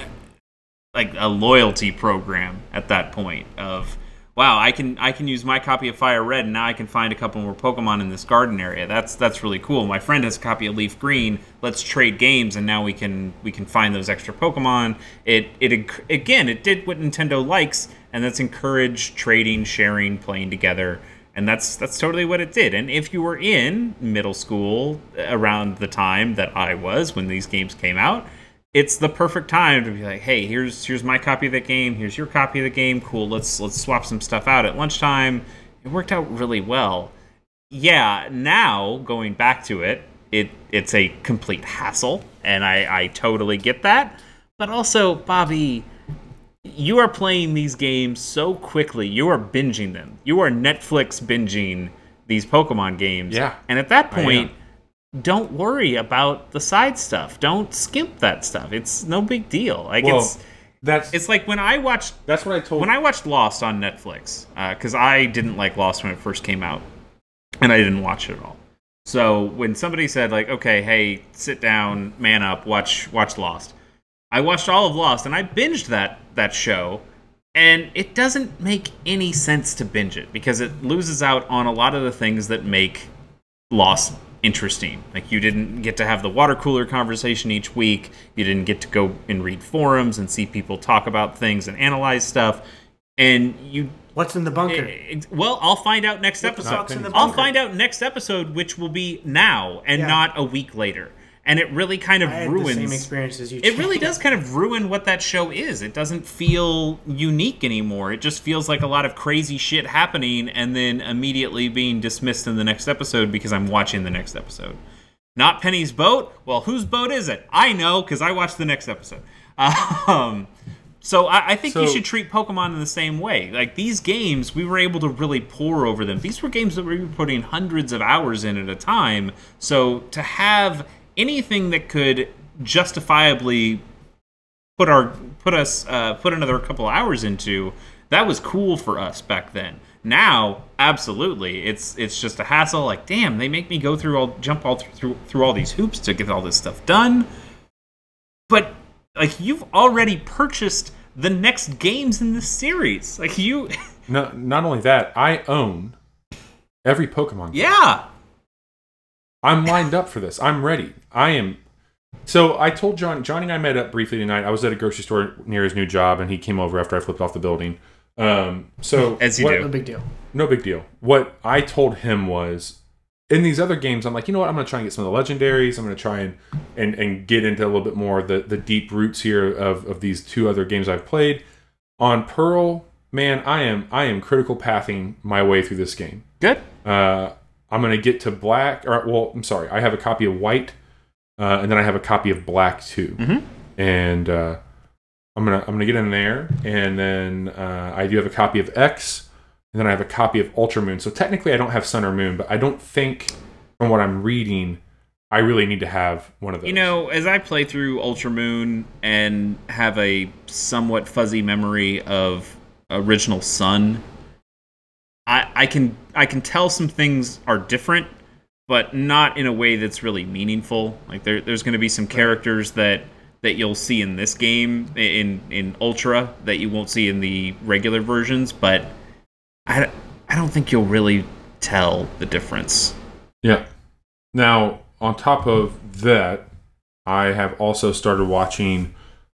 like a loyalty program at that point of wow i can i can use my copy of fire red and now i can find a couple more pokemon in this garden area that's that's really cool my friend has a copy of leaf green let's trade games and now we can we can find those extra pokemon it it again it did what nintendo likes and that's encourage trading sharing playing together and that's that's totally what it did and if you were in middle school around the time that i was when these games came out it's the perfect time to be like, hey, here's here's my copy of the game, here's your copy of the game, cool, let's let's swap some stuff out at lunchtime. It worked out really well. Yeah, now going back to it, it it's a complete hassle, and I, I totally get that. But also, Bobby, you are playing these games so quickly, you are binging them. You are Netflix binging these Pokemon games. Yeah, And at that point, don't worry about the side stuff. Don't skimp that stuff. It's no big deal. Like Well, it's that's it's like when I watched that's what I told. when I watched Lost on Netflix uh, because I didn't like Lost when it first came out, and I didn't watch it at all. So when somebody said like, "Okay, hey, sit down, man up, watch watch Lost," I watched all of Lost and I binged that that show, and it doesn't make any sense to binge it because it loses out on a lot of the things that make Lost interesting. Like you didn't get to have the water cooler conversation each week. You didn't get to go and read forums and see people talk about things and analyze stuff. And you What's in the bunker? it- well, I'll find out next What episode. fuck's in the I'll find out next episode, which will be now and Yeah. not a week later. And it really kind of I had ruins the same experience as you. it really does kind of ruin what that show is. It doesn't feel unique anymore. It just feels like a lot of crazy shit happening and then immediately being dismissed in the next episode because I'm watching the next episode. Not Penny's boat? Well, whose boat is it? I know because I watched the next episode. Um, so I, I think you should treat Pokemon in the same way. Like these games, we were able to really pour over them. These were games that we were putting hundreds of hours in at a time. So to have anything that could justifiably put our put us uh, put another couple hours into that was cool for us back then now absolutely it's it's just a hassle like damn they make me go through all jump all through through all these hoops to get all this stuff done but like you've already purchased the next games in this series like you no, not only that, I own every Pokemon. game. yeah I'm lined up for this. I'm ready. I am. So I told John. Johnny and I met up briefly tonight. I was at a grocery store near his new job, and he came over after I flipped off the building. Um, so As you what- do. No big deal. no big deal. What I told him was, in these other games, I'm like, you know what? I'm going to try and get some of the legendaries. I'm going to try and, and and get into a little bit more of the the deep roots here of of these two other games I've played. On Pearl, man, I am I am critical pathing my way through this game. good Uh, I'm going to get to black. Or well, I'm sorry. I have a copy of white, uh, and then I have a copy of black too. Mhm. And uh, I'm gonna I'm gonna get in there, and then uh, I do have a copy of X, and then I have a copy of Ultra Moon. So technically, I don't have Sun or Moon, but I don't think, from what I'm reading, I really need to have one of those. You know, as I play through Ultra Moon and have a somewhat fuzzy memory of original Sun, I, I can I can tell some things are different, but not in a way that's really meaningful. Like there, there's going to be some characters that that you'll see in this game in in Ultra that you won't see in the regular versions, but I, I don't think you'll really tell the difference. Yeah. Now, on top of that, I have also started watching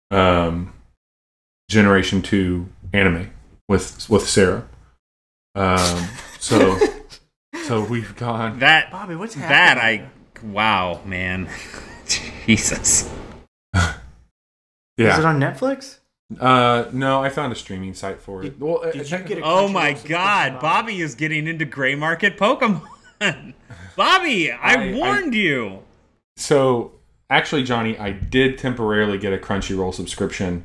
um, Generation Two anime with with Sarah. Um, so so we've gone. That Bobby, what's that? I wow man, Jesus. Yeah. Is it on Netflix? Uh, no, I found a streaming site for it. Well, uh, did you get a- Oh my God, Bobby is getting into gray market Pokemon. Bobby, I, I- I- warned you. So actually, Johnny, I did temporarily get a Crunchyroll subscription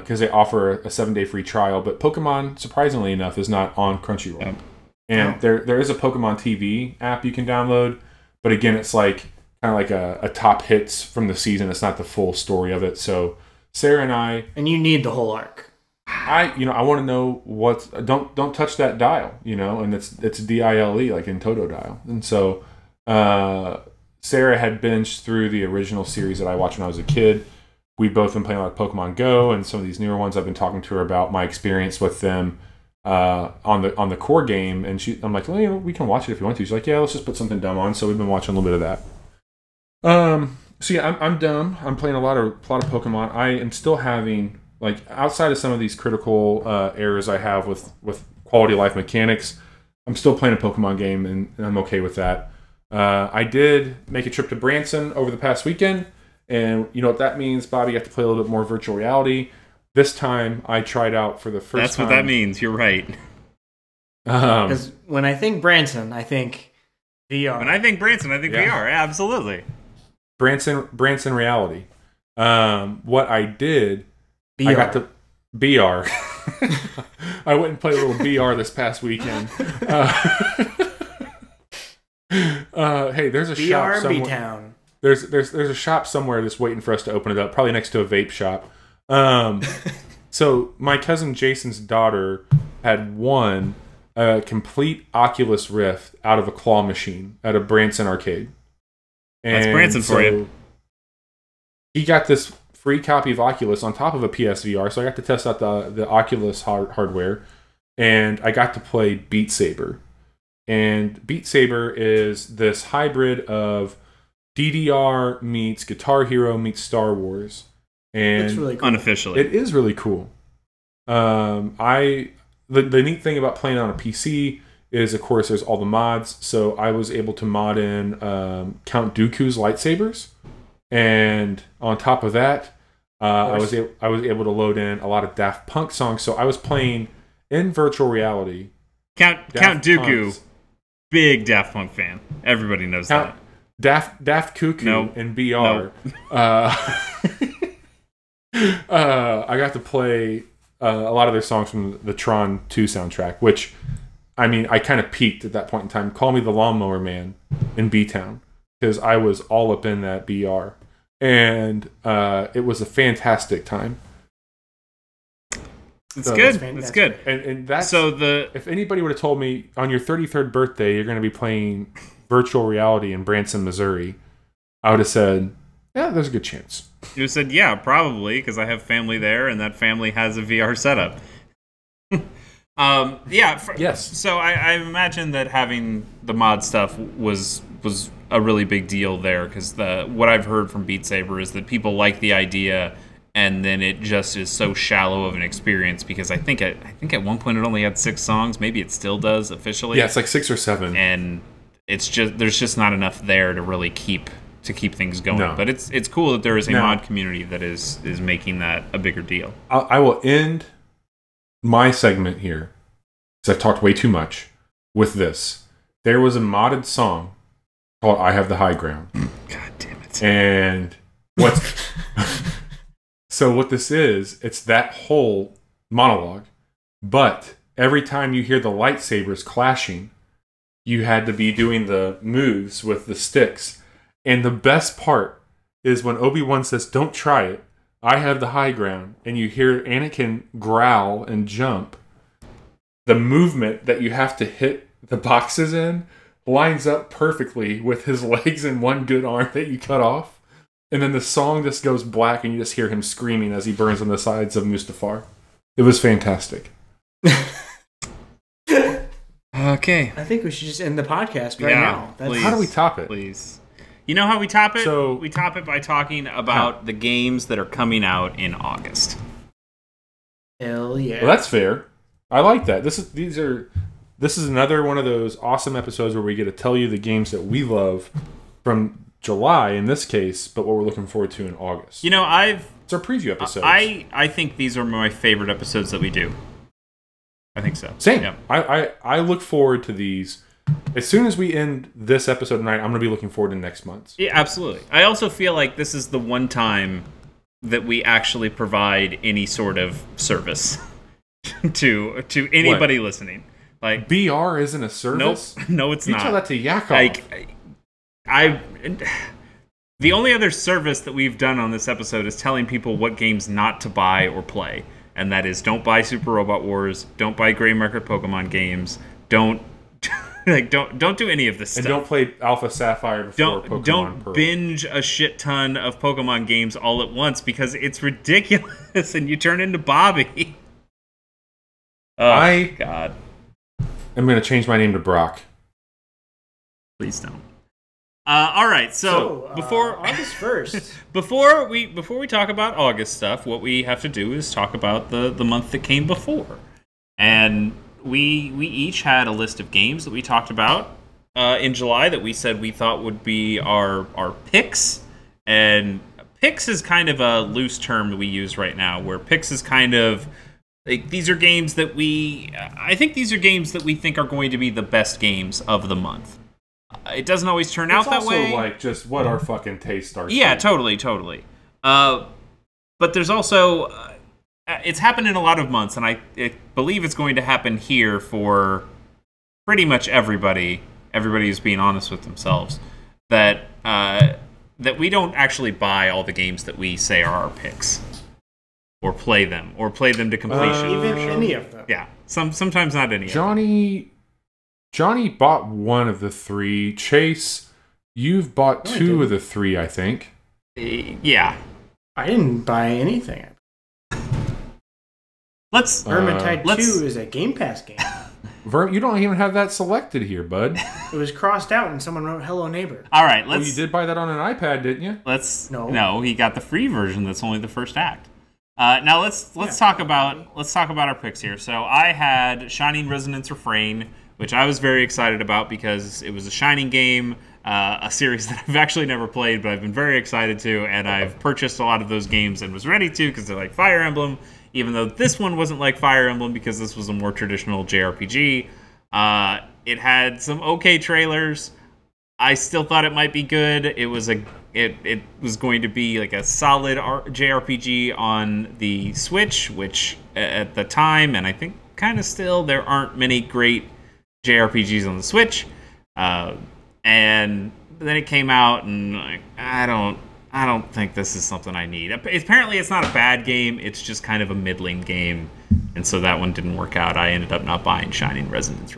because they offer a seven day free trial. But Pokemon, surprisingly enough, is not on Crunchyroll. Yep. And Oh. there there is a Pokemon TV app you can download, but again, it's like kind of like a, a top hits from the season. It's not the full story of it. So Sarah and I, And you need the whole arc. I you know I want to know what don't don't touch that dial, you know, and it's it's D I L E like in Toto dial, and so uh, Sarah had binged through the original series that I watched when I was a kid. We've both been playing like Pokemon Go and some of these newer ones. I've been talking to her about my experience with them uh, on the on the core game, and she I'm like, well, you know, we can watch it if you want to. She's like, yeah, let's just put something dumb on. So we've been watching a little bit of that. Um. So yeah, I'm, I'm dumb. I'm playing a lot of a lot of Pokemon. I am still having like outside of some of these critical uh, errors I have with with quality of life mechanics. I'm still playing a Pokemon game, and, and I'm okay with that. Uh, I did make a trip to Branson over the past weekend, and you know what that means. Bobby You have to play a little bit more virtual reality. This time, I tried out for the first. That's what that means. You're right. Um, Because when I think Branson, I think VR. When I think Branson, I think Yeah. VR. Absolutely. Branson Branson reality. Um, what I did VR. I got to BR. I went and played a little BR this past weekend. Uh, uh, hey, there's a shop VR B somewhere. Town. There's there's there's a shop somewhere that's waiting for us to open it up, probably next to a vape shop. Um, so my cousin Jason's daughter had won a complete Oculus Rift out of a claw machine at a Branson arcade. That's Branson for you. He got this free copy of Oculus on top of a PSVR, so I got to test out the the Oculus hard- hardware, and I got to play Beat Saber. And Beat Saber is this hybrid of DDR meets Guitar Hero meets Star Wars, and It's really cool. Unofficially. it is really cool. Um, I the, the neat thing about playing on a PC is, of course, there's all the mods. So I was able to mod in um, Count Dooku's lightsabers, and on top of that, uh, I was a- I was able to load in a lot of Daft Punk songs. So I was playing in virtual reality. Count Daft Count Dooku, Punk's- big Daft Punk fan. Everybody knows Count Daft Daft Cuckoo No. in BR. Uh, uh, I got to play uh, a lot of their songs from the Tron 2 soundtrack, which I mean, I kind of peaked at that point in time. Call me the lawnmower man in B Town because I was all up in that BR, and uh, it was a fantastic time. It's So- good. That's It's good. And and that's So the if anybody would have told me on your 33rd birthday you're going to be playing virtual reality in Branson, Missouri, I would have said, yeah, there's a good chance. you said yeah, probably because I have family there, and that family has a VR setup. um, yeah. For, Yes. So I, I imagine that having the mod stuff was was a really big deal there because the what I've heard from Beat Saber is that people like the idea. And then it just is so shallow of an experience because I think at, I think at one point it only had six songs. Maybe it still does officially. Yeah, it's like six or seven. and it's just there's just not enough there to really keep to keep things going. No. But it's it's cool that there is a No. mod community that is is making that a bigger deal. I, I will end my segment here because I've talked way too much with this. There was a modded song called "I Have the High Ground," mm, God damn it! and what's so what this is? It's that whole monologue, but every time you hear the lightsabers clashing, you had to be doing the moves with the sticks. And the best part is when Obi Wan says, "Don't try it." I have the high ground, and you hear Anakin growl and jump. The movement that you have to hit the boxes in lines up perfectly with his legs and one good arm that you cut off. And then the song just goes black, and you just hear him screaming as he burns on the sides of Mustafar. It was fantastic. Okay, I think we should just end the podcast right Yeah, now. That's please. How do we top it? please. You know how we top it? So- we top it by talking about the games that are coming out in August. hell yeah. Well, that's fair. I like that. This is these are this is another one of those awesome episodes where we get to tell you the games that we love from July in this case, but what we're looking forward to in August. You know, I've it's our preview episode. I I think these are my favorite episodes that we do. I think so. Same. Yep. I, I I look forward to these. As soon as we end this episode tonight, I'm going to be looking forward to next month's. Yeah, absolutely. I also feel like this is the one time that we actually provide any sort of service to to anybody listening. Like, BR isn't a nope, service. no, it's not. You not. tell that to Yakov. like I the only other service that we've done on this episode is telling people what games not to buy or play and that is don't buy super robot wars don't buy gray market pokemon games don't like don't don't do any of this and stuff don't play Alpha Sapphire before don't Pokemon don't Pearl. binge a shit ton of pokemon games all at once because it's ridiculous and you turn into bobby oh I- god I'm going to change my name to Brock. please don't uh, all right so, So, uh, before August first, before we before we talk about August stuff, what we have to do is talk about the the month that came before, and we we each had a list of games that we talked about uh, in July that we said we thought would be our our picks, and picks is kind of a loose term that we use right now, where picks is kind of like these are games that we I think these are games that we think are going to be the best games of the month. It doesn't always turn out It's that also way. like just what our fucking taste are. Yeah, too. totally, totally. Uh, but there's also uh, it's happened in a lot of months, and I, I believe it's going to happen here for pretty much everybody. Everybody is being honest with themselves that uh, that we don't actually buy all the games that we say are our picks, or play them, or play them to completion. Uh, even any of them. yeah, some sometimes not any. of. Johnny Johnny bought one of the three. Chase, you've bought No, two of the three, I think. Uh, yeah, I didn't buy anything. let's. Uh, Vermintide let's- 2 is a Game Pass game. Ver, you don't even have that selected here, bud. It was crossed out and someone wrote Hello Neighbor. all right, Oh, let's. you did buy that on an iPad, didn't you? Let's No. no. He got the free version. That's only the first act. Uh, now let's let's Yeah. talk about let's talk about our picks here. So I had Shining Resonance Refrain, which I was very excited about because it was a Shining game, uh, a series that I've actually never played, but I've been very excited to, and I've purchased a lot of those games and was ready to because they're like Fire Emblem. Even though this one wasn't like Fire Emblem because this was a more traditional JRPG, uh, it had some okay trailers. I still thought it might be good. It was a it it was going to be like a solid R- JRPG on the Switch, which at the time and I think kind of still there aren't many great JRPGs on the Switch. Uh, and then it came out and like I don't I don't think this is something I need. Apparently it's not a bad game, it's just kind of a middling game. And so that one didn't work out. I ended up not buying Shining Resonance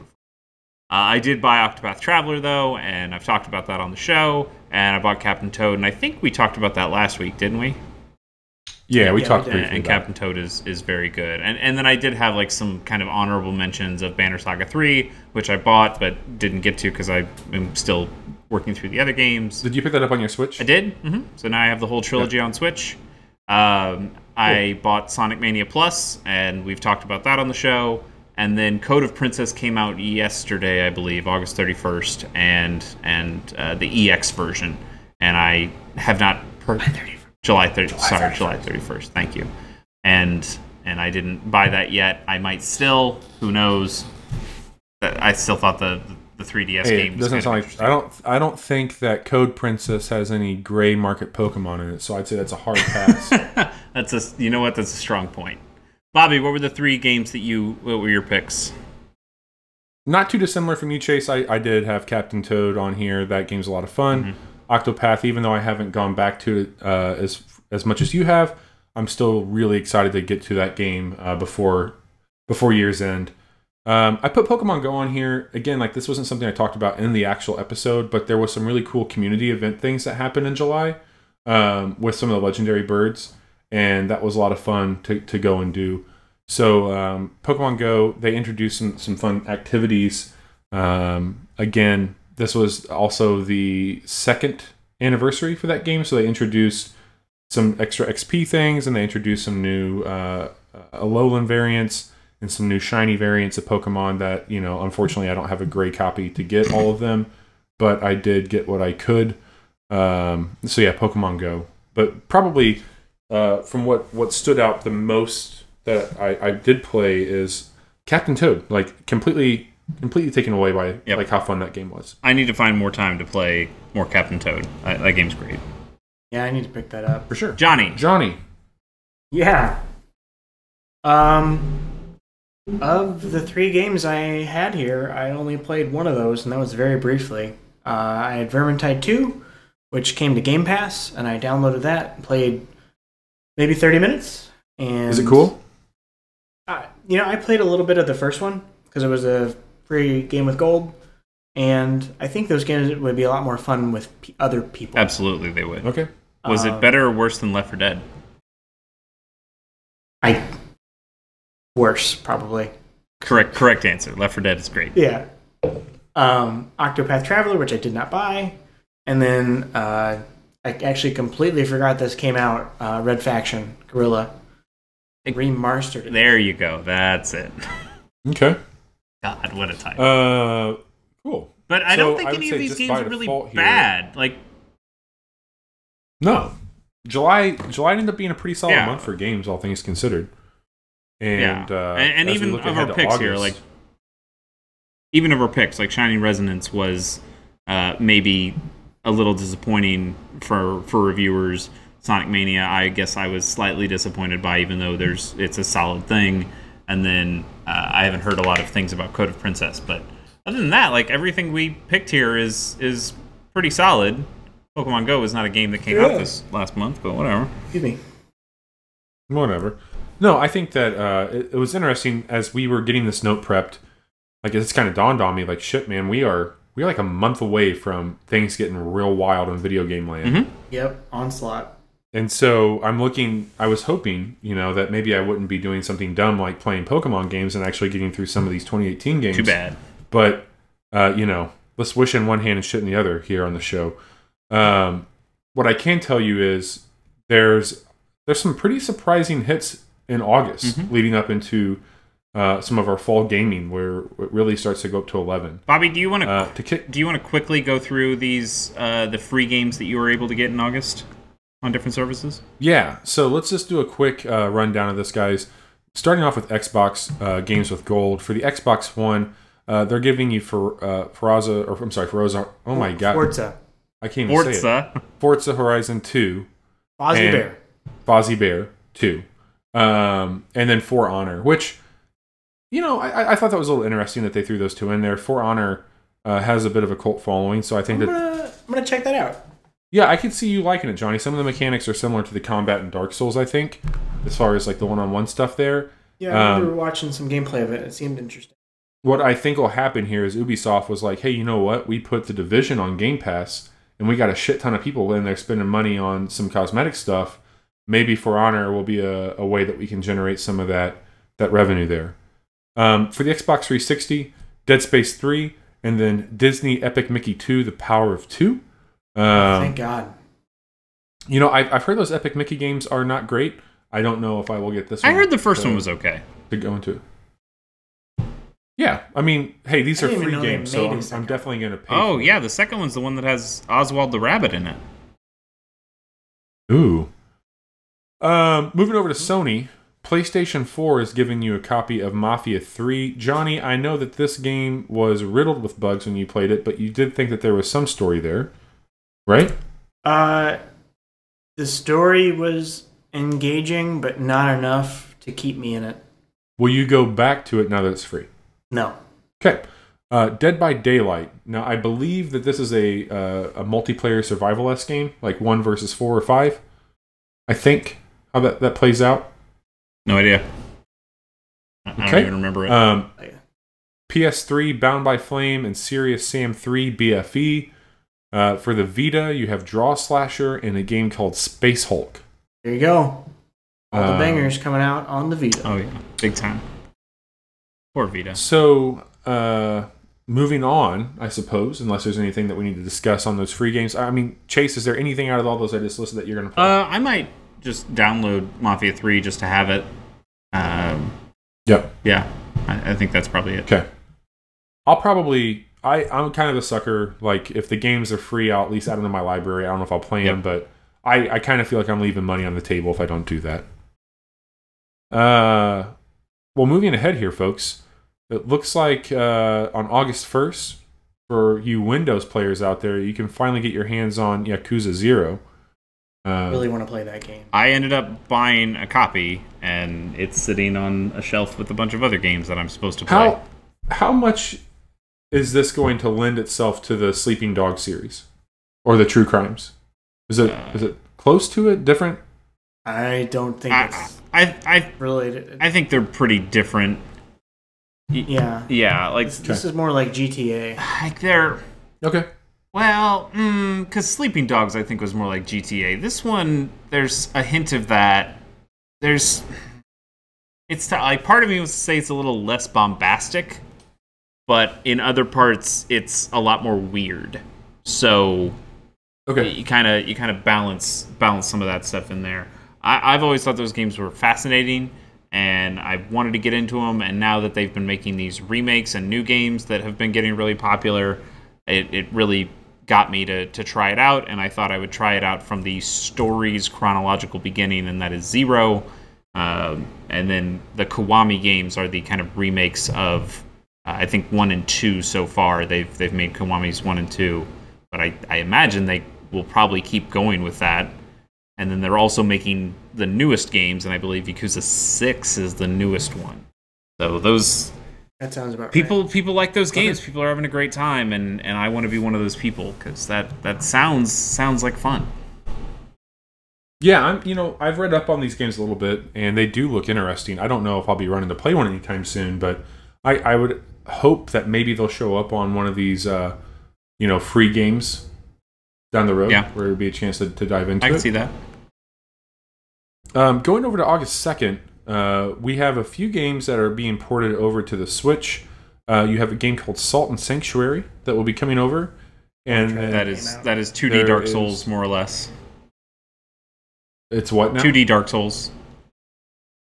uh, I did buy Octopath Traveler though, and I've talked about that on the show. And I bought Captain Toad, and I think we talked about that last week, didn't we? Yeah, we Yeah, talked we And, briefly and about Captain Toad is is very good. And and then I did have like some kind of honorable mentions of Banner Saga 3, which I bought but didn't get to because I am still working through the other games. Did you pick that up on your Switch? I did. hmm So now I have the whole trilogy on Switch. Um, I bought Sonic Mania Plus, and we've talked about that on the show. And then Code of Princess came out yesterday, I believe, August 31st, and and uh, the EX version. And I have not per- July 30. Sorry, July 31st. Thank you. And and I didn't buy that yet. I might still. Who knows? I still thought the the 3DS Hey, game doesn't sound like I don't. I don't think that Code Princess has any gray market Pokemon in it, so I'd say that's a hard pass. That's a you know what? That's a strong point. Bobby, what were the three games that you what were your picks? Not too dissimilar from you, Chase. I, I did have Captain Toad on here. That game's a lot of fun. Mm-hmm. Octopath, even though I haven't gone back to it uh, as as much as you have, I'm still really excited to get to that game uh, before before year's end. Um, I put Pokemon Go on here again. Like this wasn't something I talked about in the actual episode, but there was some really cool community event things that happened in July um, with some of the legendary birds, and that was a lot of fun to, to go and do. So um, Pokemon Go, they introduced some some fun activities. Um, again, this was also the second anniversary for that game, so they introduced some extra XP things, and they introduced some new uh, Alolan variants and some new shiny variants of Pokemon that you know. Unfortunately, I don't have a gray copy to get all of them, but I did get what I could. Um, so yeah, Pokemon Go, but probably uh, from what what stood out the most that I, I did play is Captain Toad. Like completely completely taken away by Yep. like how fun that game was. I need to find more time to play more Captain Toad. That, that game's great. Yeah, I need to pick that up. For sure. Johnny, Johnny. Yeah. Um, Of the three games I had here, I only played one of those, and that was very briefly. Uh, I had Vermintide 2, which came to Game Pass, and I downloaded that and played maybe 30 minutes. And Is it cool? Uh, you know, I played a little bit of the first one because it was a free game with gold, and I think those games would be a lot more fun with p- other people. Absolutely, they would. Okay. Was Um, it better or worse than Left 4 Dead? I worse probably. Correct. Correct answer. Left 4 Dead is great. Yeah. Um, Octopath Traveler, which I did not buy, and then uh, I actually completely forgot this came out. Uh, Red Faction Guerrilla remastered it. There you go. That's it. Okay. God, what a time. Uh, cool. but I so don't think I any of these games are really default here- bad. Like, No, July July ended up being a pretty solid Yeah. month for games, all things considered. And Yeah. uh, And- and even of our picks here, like- even of our picks, like Shining Resonance was uh, maybe a little disappointing for for reviewers. Sonic Mania, I guess I was slightly disappointed by, even though there's it's a solid thing. And then uh, I haven't heard a lot of things about Code of Princess, but other than that, like everything we picked here is is pretty solid. Pokemon Go is not a game that came out this last month, but whatever. Excuse me. whatever. No, I think that uh, it, it was interesting as we were getting this note prepped. Like it's kind of dawned on me, like shit, man, we are we are like a month away from things getting real wild in video game land. Mhm. Yep, onslaught. And so I'm looking. I was hoping, you know, that maybe I wouldn't be doing something dumb like playing Pokemon games and actually getting through some of these 2018 games. Too bad. But uh, you know, let's wish in one hand and shit in the other here on the show. Um, what I can tell you is there's there's some pretty surprising hits in August Mhm. leading up into uh, some of our fall gaming where it really starts to go up to 11. Bobby, do you want to Uh, to kick, Do you want to quickly go through these uh, the free games that you were able to get in August on different services? Yeah, so let's just do a quick uh, rundown of this, guys. Starting off with Xbox uh, games with gold for the Xbox One, uh, they're giving you for uh, Forza, or I'm sorry, Forza. Oh my god, Forza. I can't even say it. Forza. Forza Horizon Two, Fozzie Bear. Fozzie Bear Two, um, and then For Honor, which you know I, I thought that was a little interesting that they threw those two in there. For Honor uh, has a bit of a cult following, so I think I'm that gonna, I'm gonna check that out. Yeah, I could see you liking it, Johnny. Some of the mechanics are similar to the combat in Dark Souls, I think, as far as like the one-on-one stuff there. Yeah, I remember Um, watching some gameplay of it. It seemed interesting. What I think will happen here is Ubisoft was like, "Hey, you know what? We put the Division on Game Pass, and we got a shit ton of people in there spending money on some cosmetic stuff. Maybe For Honor will be a, a way that we can generate some of that that revenue there." Um, for the Xbox 360, Dead Space 3, and then Disney Epic Mickey 2: The Power of Two. Um, Thank God. You know, I've, I've heard those Epic Mickey games are not great. I don't know if I will get this one. I heard the first to, one was okay. to go into. Yeah, I mean, hey, these I are free games, so made a I'm, I'm definitely going to pay. Oh for yeah, the second one's the one that has Oswald the Rabbit in it. it. Ooh. Um, moving over to Sony, PlayStation 4 is giving you a copy of Mafia 3. Johnny, I know that this game was riddled with bugs when you played it, but you did think that there was some story there, right? Uh, the story was engaging, but not enough to keep me in it. Will you go back to it now that it's free? No. Okay. Uh, Dead by Daylight. Now, I believe that this is a uh, a multiplayer survival s game, like one versus four or five. I think how that, that plays out. No idea. I I don't Okay. even remember it. Um, PS3, Bound by Flame, and Serious Sam 3 BFE. Uh, for the Vita, you have Draw Slasher and a game called Space Hulk. There you go. All the Um, bangers coming out on the Vita. oh yeah, big time. Poor Vita. So, uh, moving on, I suppose, unless there's anything that we need to discuss on those free games. I mean, Chase, is there anything out of all those I just listed that you're going to play? Uh, I might just download Mafia Three just to have it. Um, yep. yeah, I, I think that's probably it. Okay. I'll probably I I'm kind of a sucker. Like if the games are free, I'll at least add them to my library. I don't know if I'll play them, but I I kind of feel like I'm leaving money on the table if I don't do that. Uh, well, moving ahead here, folks. It looks like uh, on August 1st, for you Windows players out there, you can finally get your hands on Yakuza Zero. Uh, really want to play that game. I ended up buying a copy, and it's sitting on a shelf with a bunch of other games that I'm supposed to play. How how much is this going to lend itself to the Sleeping Dog series or the True Crimes? Is it is it close to it? Different? I don't think I, it's I, I, related. I think they're pretty different. yeah, Yeah, like this, this is more like GTA. like they're Okay. well, mm, because Sleeping Dogs I think was more like GTA. This one, there's a hint of that. There's, it's t- like part of me was to say it's a little less bombastic, but in other parts it's a lot more weird. So Okay. you kind of you kind of balance balance some of that stuff in there. I, I've always thought those games were fascinating, and I wanted to get into them. And now that they've been making these remakes and new games that have been getting really popular, it, it really got me to to try it out. And I thought I would try it out from the story's chronological beginning, and that is zero. Um, and then the Kiwami games are the kind of remakes of uh, I think one and two so far. They've they've made Kiwami's one and two, but I, I imagine they will probably keep going with that. And then they're also making the newest games, and I believe Yakuza Six is the newest one. So those That sounds about people people like those games. People are having a great time, and, and I want to be one of those people because that that sounds sounds like fun. Yeah, I'm. You know, I've read up on these games a little bit, and they do look interesting. I don't know if I'll be running to play one anytime soon, but I, I would hope that maybe they'll show up on one of these, uh, you know, free games down the road, Yeah. where it'd be a chance to, to dive into I can it. see that. Um, going over to August 2nd, uh, we have a few games that are being ported over to the Switch. Uh, you have a game called Salt and Sanctuary that will be coming over. And Try then That came is out. that is 2D There Dark is- Souls more or less. it's what now? 2D Dark Souls,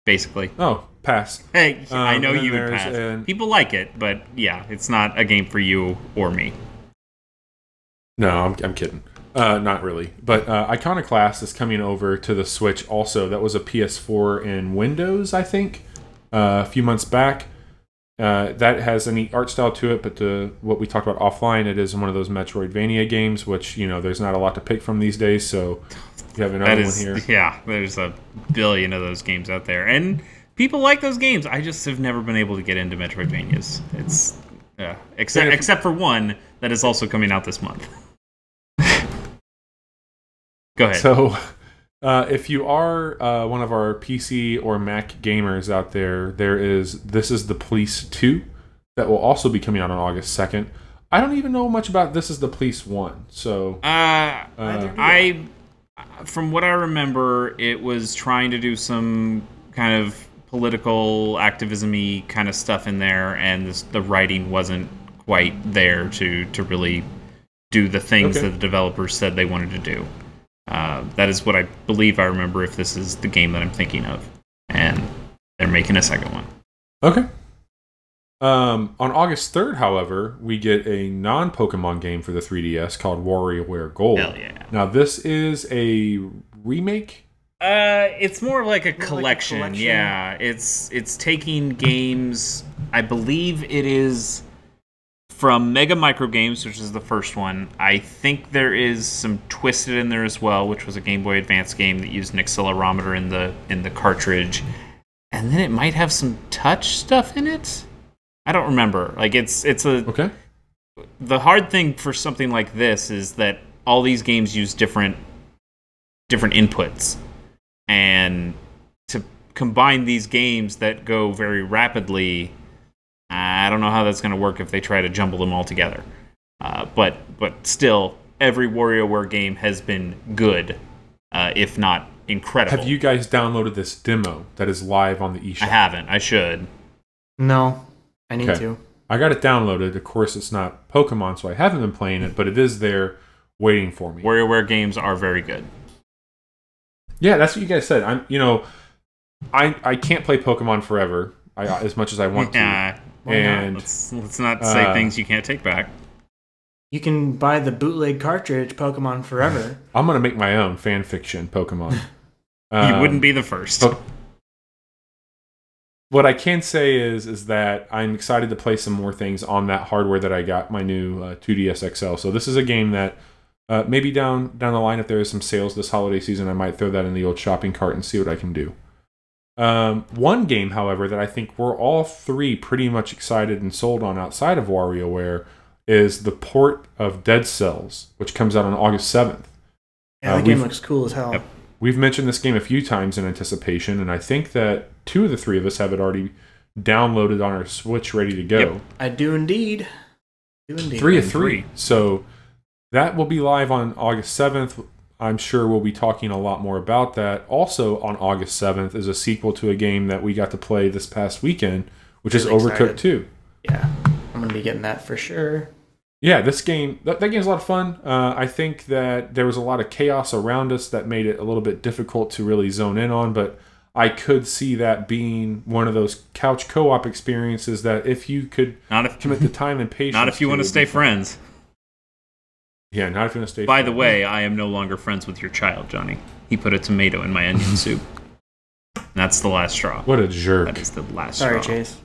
basically. Oh, pass. Hey, I Um, know you would pass. an- People like it, but yeah, it's not a game for you or me. No, I'm, I'm kidding. Uh, not really. But uh, Iconoclast is coming over to the Switch also. That was a PS4 and Windows, I think, uh, a few months back. Uh, that has a neat art style to it, but the, what we talked about offline, it is one of those Metroidvania games, which, you know, there's not a lot to pick from these days, so you have another is, one here. yeah. There's a billion of those games out there, and people like those games. I just have never been able to get into Metroidvanias. It's yeah, except if- except for one that is also coming out this month. Go ahead. So, uh, if you are uh, one of our PC or Mac gamers out there, there is This is the Police 2 that will also be coming out on August 2nd. I don't even know much about This is the Police 1. So, Uh, uh, I, from what I remember, it was trying to do some kind of political activism-y kind of stuff in there, and this, the writing wasn't quite there to to really do the things Okay. that the developers said they wanted to do. Uh, that is what I believe I remember. If this is the game that I'm thinking of, and they're making a second one. okay. Um, on August 3rd, however, we get a non Pokemon game for the 3DS called WarioWare Gold. Hell yeah! Now, this is a remake. Uh, it's more like a like a collection. collection? Yeah, it's it's taking games. I believe it is from Mega Micro Games, which is the first one. I think there is some Twisted in there as well, which was a Game Boy Advance game that used an accelerometer in the in the cartridge, and then it might have some touch stuff in it. I don't remember. Like it's it's a Okay. the hard thing for something like this is that all these games use different different inputs and to combine these games that go very rapidly i don't know how that's going to work if they try to jumble them all together uh, but but still every Warrior WarioWare game has been good uh, if not incredible Have you guys downloaded this demo that is live on the eShop? i haven't i should No, I need Okay. to. I got it downloaded. Of course, it's not Pokemon, so I haven't been playing it, but it is there waiting for me. Warrior WarioWare games are very good Yeah, that's what you guys said. I'm, you know, I I can't play Pokemon forever. I, as much as I want to. Yeah, Why not? and let's let's not say Uh, things you can't take back You can buy the bootleg cartridge Pokemon Forever. I'm gonna make my own fan fiction Pokemon. you Um, wouldn't be the first but- What I can say is is that I'm excited to play some more things on that hardware that I got my new uh, 2DS XL. So this is a game that Uh, maybe down down the line, if there is some sales this holiday season, I might throw that in the old shopping cart and see what I can do. Um, one game, however, that I think we're all three pretty much excited and sold on outside of WarioWare is the port of Dead Cells, which comes out on August seventh. Yeah, Uh, the game looks cool as hell. Yep. We've mentioned this game a few times in anticipation, and I think that two of the three of us have it already downloaded on our Switch, ready to go. Yep. I do indeed. Do indeed. Three of three. three. So that will be live on August 7th. I'm sure we'll be talking a lot more about that. Also, on August 7th is a sequel to a game that we got to play this past weekend, which is Really Overcooked excited. 2. Yeah, I'm gonna be getting that for sure. Yeah, this game that, that game's a lot of fun. Uh, I think that there was a lot of chaos around us that made it a little bit difficult to really zone in on, but I could see that being one of those couch co-op experiences that if you could Not if commit the time and patience, not if you want to stay friends. Yeah, not if you want to stay. By the way, I am no longer friends with your child, Johnny. He put a tomato in my onion soup. That's the last straw. what a jerk! That is the last straw. Sorry, straw. Chase.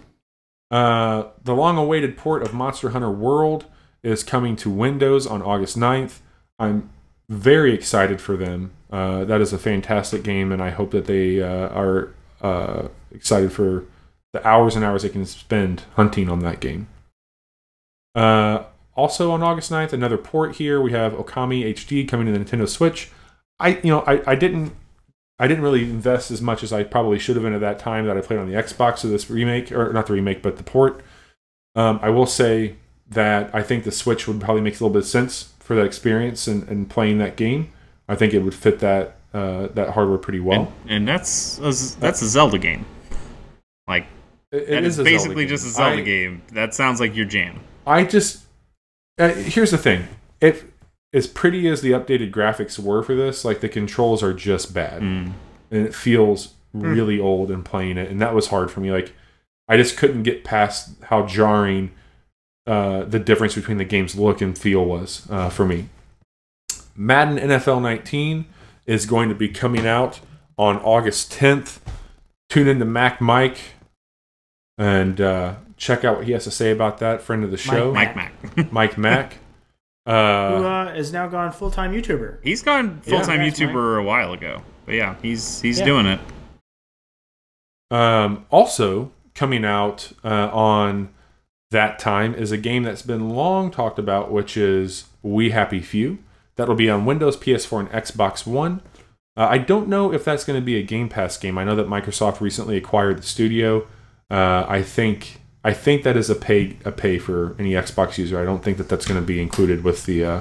Uh, the long-awaited port of Monster Hunter World is coming to Windows on August 9th. I'm very excited for them. Uh, that is a fantastic game, and I hope that they uh, are uh, excited for the hours and hours they can spend hunting on that game. Uh, also on August 9th, another port here. We have Okami HD coming to the Nintendo Switch. I, you know, I, I didn't I didn't really invest as much as I probably should have in at that time that I played on the Xbox of this remake, or not the remake, but the port. Um, I will say that I think the Switch would probably make a little bit of sense for that experience and, and playing that game. I think it would fit that uh, that hardware pretty well. And, and that's a, that's a Zelda game. Like It- it that is is Zelda basically game. just a Zelda I- game. That sounds like your jam. I just uh, here's the thing. If as pretty as the updated graphics were for this, like the controls are just bad. Mm. and it feels really old and playing it and that was hard for me like i just couldn't get past how jarring uh, the difference between the game's look and feel was uh, for me madden nfl 19 is going to be coming out on august 10th tune into mac mike and uh, check out what he has to say about that friend of the show Mike Mac. mike mac Who uh, uh, is now gone full time YouTuber? He's gone full time Congrats, Mike. YouTuber a while ago. But yeah, he's he's Yeah. doing it. Um, also coming out uh, on that time is a game that's been long talked about, which is We Happy Few. That'll be on Windows, PS4, and Xbox One. Uh, I don't know if that's going to be a Game Pass game. I know that Microsoft recently acquired the studio. Uh, I think I think that is a pay a pay for any Xbox user. I don't think that that's going to be included with the. Uh,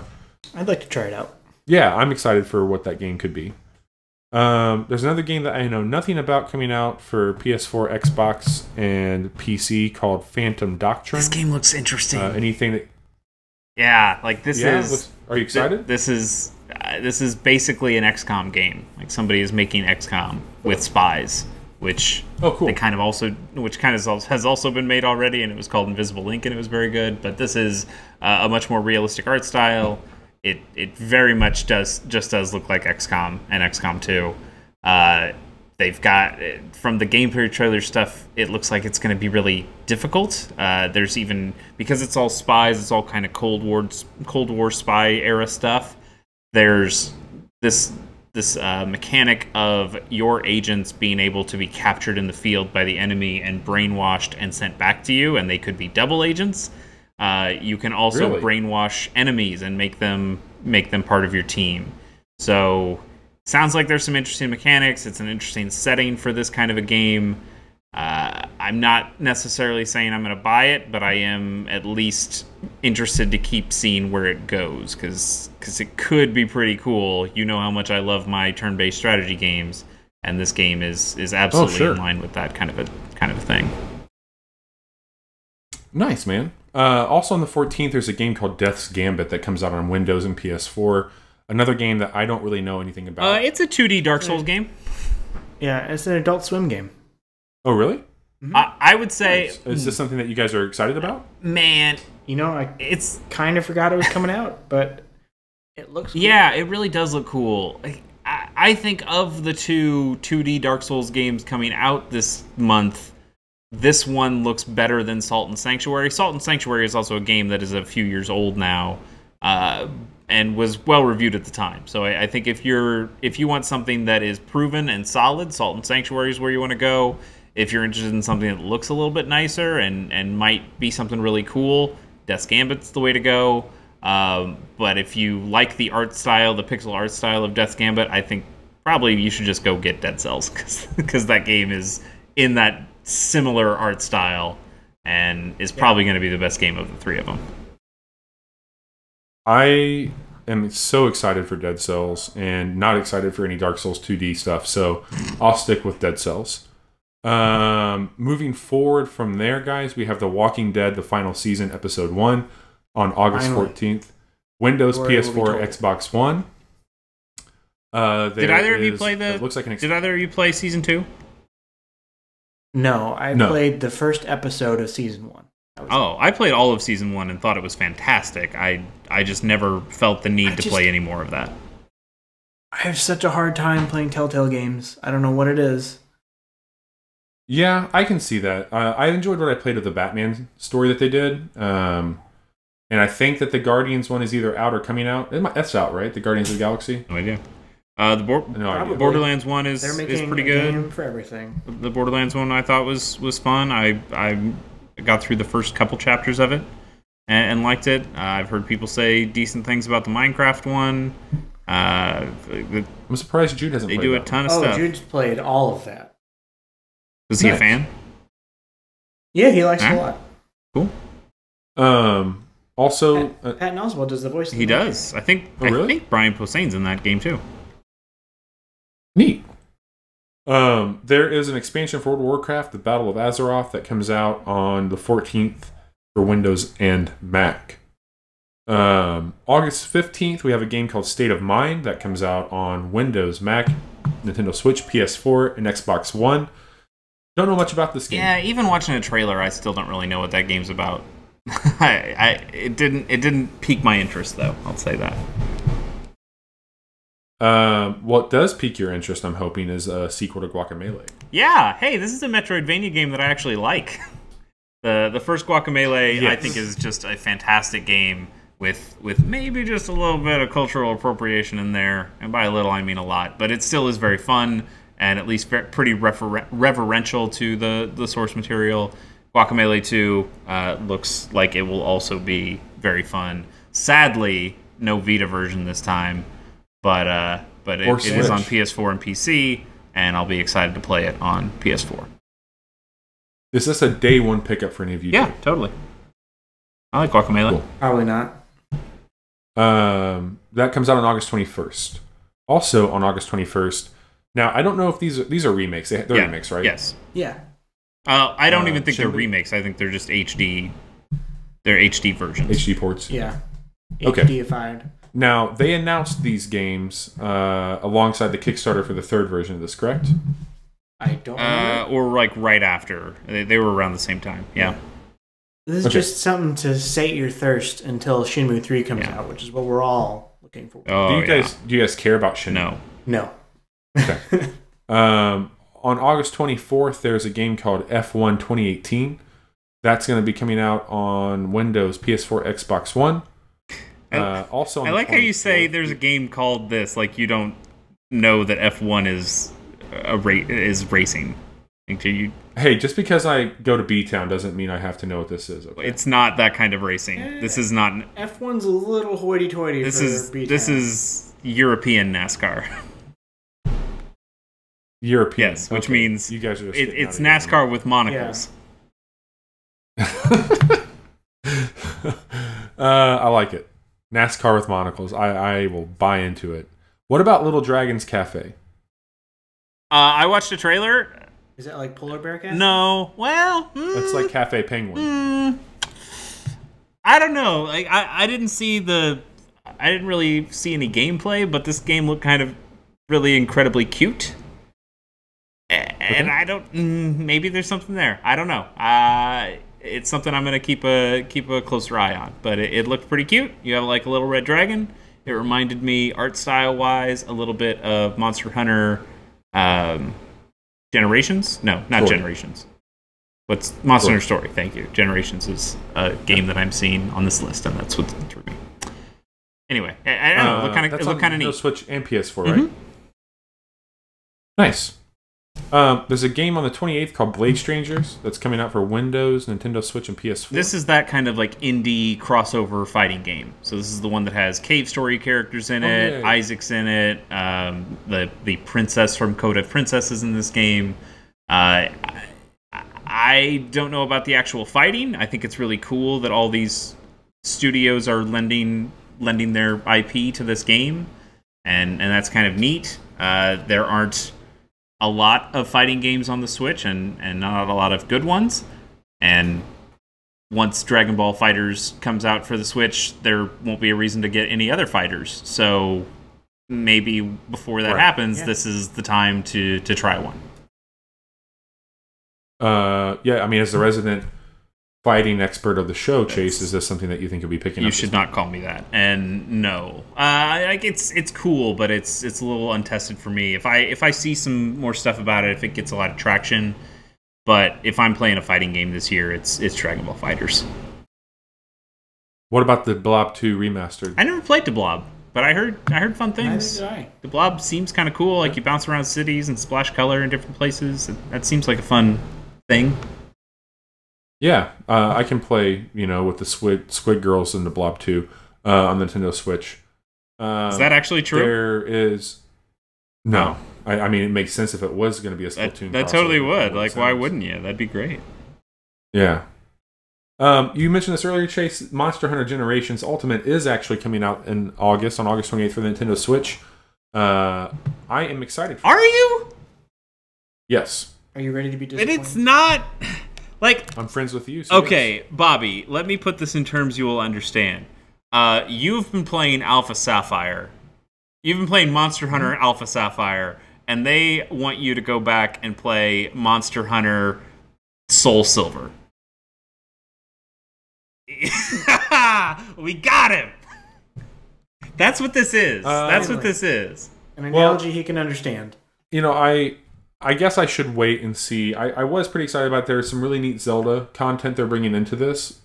I'd like to try it out. yeah, I'm excited for what that game could be. Um, there's another game that I know nothing about coming out for PS4, Xbox, and PC called Phantom Doctrine. This game looks interesting. Uh, anything that yeah, like this yeah, is looks- are you excited? This is uh, this is basically an XCOM game. Like somebody is making XCOM with spies, which Oh, cool. they kind of also, which kind of has also been made already, and it was called Invisible, Inc., and it was very good. But this is uh, a much more realistic art style. It it very much does just does look like XCOM and XCOM 2. Uh, they've got from the gameplay trailer stuff. It looks like it's going to be really difficult. Uh, there's even because it's all spies. It's all kind of Cold War Cold War spy era stuff. There's this this uh, mechanic of your agents being able to be captured in the field by the enemy and brainwashed and sent back to you, and they could be double agents. Uh, you can also Really? brainwash enemies and make them make them part of your team. So sounds like there's some interesting mechanics. It's an interesting setting for this kind of a game. Uh, I'm not necessarily saying I'm going to buy it, but I am at least interested to keep seeing where it goes because because it could be pretty cool. You know how much I love my turn-based strategy games, and this game is is absolutely sure. in line with that kind of a kind of a thing. Nice, man. Uh, also on the 14th, there's a game called Death's Gambit that comes out on Windows and PS4. Another game that I don't really know anything about. Uh, it's a 2D Dark Souls game. Yeah, it's an Adult Swim game. Oh, really? I, I would say, Is this something that you guys are excited about? man, You know, I it's kind of forgot it was coming out, but it looks. Cool. Yeah, it really does look cool. I, I think of the two 2D Dark Souls games coming out this month, this one looks better than Salt and Sanctuary. Salt and Sanctuary is also a game that is a few years old now, uh, and was well reviewed at the time. So I, I think if you're if you want something that is proven and solid, Salt and Sanctuary is where you want to go. If you're interested in something that looks a little bit nicer and and might be something really cool, Death's Gambit's the way to go. Um, but if you like the art style, the pixel art style of Death's Gambit, I think probably you should just go get Dead Cells because that game is in that similar art style and is probably going to be the best game of the three of them. I am so excited for Dead Cells and not excited for any Dark Souls 2D stuff, so I'll stick with Dead Cells. Um, moving forward from there, guys, we have The Walking Dead, the final season, episode one, on August Finally. 14th. Windows, Glory PS4. Xbox One. Uh, Did there either of you play the? It looks like an. Ex- did either of you play season two? No, I No. played the first episode of season one. That was Oh, I played all of season one and thought it was fantastic. I I just never felt the need I to just- play any more of that. I have such a hard time playing Telltale games. I don't know what it is. Yeah, I can see that. Uh, I enjoyed what I played of the Batman story that they did. Um, and I think that the Guardians one is either out or coming out. It might, that's out, right? The Guardians of the Galaxy? No idea. Uh, the Bor- No Probably. idea. Borderlands one is They're is making pretty a good. game for everything. The Borderlands one I thought was was fun. I I got through the first couple chapters of it and, and liked it. Uh, I've heard people say decent things about the Minecraft one. Uh, the- I'm surprised Jude hasn't they played do a that ton of Oh, stuff. Jude's played all of that. Was he a fan? Yeah, he likes it a lot. Cool. Um, also, uh, Patton Oswalt does the voice. He the Monkey. does. I think Oh, really? I think Brian Posehn's in that game too. neat. Um, there is an expansion for World of Warcraft, the Battle of Azeroth, that comes out on the 14th for Windows and Mac. Um, August 15th, we have a game called State of Mind that comes out on Windows, Mac, Nintendo Switch, PS4, and Xbox One. Don't know much about this game. Yeah, even watching a trailer, I still don't really know what that game's about. I, I it didn't it didn't pique my interest though. I'll say that. Um, what does pique your interest, I'm hoping, is a sequel to Guacamelee. Yeah, hey, this is a Metroidvania game that I actually like. The the first Guacamelee I think is just a fantastic game with with maybe just a little bit of cultural appropriation in there, and by a little I mean a lot, but it still is very fun and at least ve- pretty refer- reverential to the the source material. Guacamelee 2 uh, looks like it will also be very fun. Sadly, no Vita version this time, but uh, but it, it is on PS4 and PC, and I'll be excited to play it on PS4. Is this a day one pickup for any of you? Yeah, totally. I like Guacamelee. Cool. Probably not. Um, that comes out on August 21st. Also on August 21st. Now I don't know if these are, these are remakes. They, they're yeah. remakes, right? Yes. Yeah. Uh, I don't Uh, even think they're should we- remakes. I think they're just HD. They're HD versions. HD ports. Yeah. Okay. HDified. Now they announced these games uh, alongside the Kickstarter for the third version of this, correct? I don't Uh, or like right after. They, they were around the same time. Yeah. This is okay. just something to sate your thirst until Shenmue 3 comes Yeah. out, which is what we're all looking for. Oh, do you yeah. guys do you guys care about Shin? No. No. Um, on August 24th, there's a game called F1 2018. That's going to be coming out on Windows, PS4, Xbox One. I- Uh, also, on I the like how you say there's a game called this, like you don't know that F1 is a ra- is racing. Like, you, Hey, just because I go to B Town doesn't mean I have to know what this is. Okay. it's not that kind of racing. This is not. F1's a little hoity-toity This for is B-Town. this is European NASCAR. European. Yes, which Okay. means you guys are. just It, it's out of. NASCAR with monocles. uh, I like it. NASCAR with monocles. I, I will buy into it. What about Little Dragons Cafe? Uh, I watched a trailer. Is that like Polar Bear Cat? No, well, It's mm, like Cafe Penguin. mm, I don't know. Like I, I didn't see the, I didn't really see any gameplay, but this game looked kind of really incredibly cute. And Okay. I don't. Mm, maybe there's something there. I don't know. Uh, it's something I'm gonna keep a keep a closer eye on. But it, it looked pretty cute. You have like a little red dragon. It reminded me art style wise a little bit of Monster Hunter. Um, Generations? No, not Story. Generations. What's Monster Story. Hunter Story? Thank you. Generations is a game that I'm seeing on this list, and that's what threw me. Anyway, I, I don't know. It kind of Uh, it looked kind of neat. Switch and PS4, Mhm. right? Nice. Um, there's a game on the 28th called Blade Strangers that's coming out for Windows, Nintendo Switch, and PS4. This is that kind of like indie crossover fighting game. So this is the one that has cave story characters in Oh, it, yeah, yeah. Isaac's in it, um, the the princess from Code of Princesses in this game. Uh, I, I don't know about the actual fighting. I think it's really cool that all these studios are lending lending their IP to this game, and and that's kind of neat. Uh, there aren't a lot of fighting games on the Switch, and and not a lot of good ones. And once Dragon Ball FighterZ comes out for the Switch, there won't be a reason to get any other fighters. So maybe before that Right. happens, Yeah. this is the time to to try one. Uh, yeah, I mean, as the resident fighting expert of the show, Chase, is this something that you think you'll be picking up? You up? should not call me that. And no, uh, like it's it's cool, but it's it's a little untested for me. If I if I see some more stuff about it, if it gets a lot of traction, but if I'm playing a fighting game this year, it's it's Dragon Ball FighterZ. What about the Blob 2 remastered? I never played the Blob, but I heard I heard fun things. I. The Blob seems kind of cool. Like you bounce around cities and splash color in different places. That seems like a fun thing. Yeah, uh, I can play, you know, with the Squid Squid Girls and the Blob 2 uh, on the Nintendo Switch. Uh, Is that actually true? There is. No. I, I mean, it makes sense if it was going to be a That, Splatoon. that totally would. Like, it why wouldn't you? That'd be great. Yeah. Um, you mentioned this earlier, Chase. Monster Hunter Generations Ultimate is actually coming out in August, on August 28th for the Nintendo Switch. Uh, I am excited. For Are you? Yes. Are you ready to be But disappointed? it's not. Like, I'm friends with you. so okay, Bobby, let me put this in terms you will understand. Uh, you've been playing Alpha Sapphire. You've been playing Monster Hunter Alpha Sapphire, and they want you to go back and play Monster Hunter Soul Silver. we got him. That's what this is. Uh, That's what this is. An Well- analogy he can understand. you know, I I guess I should wait and see. I, I was pretty excited about there's some really neat Zelda content they're bringing into this,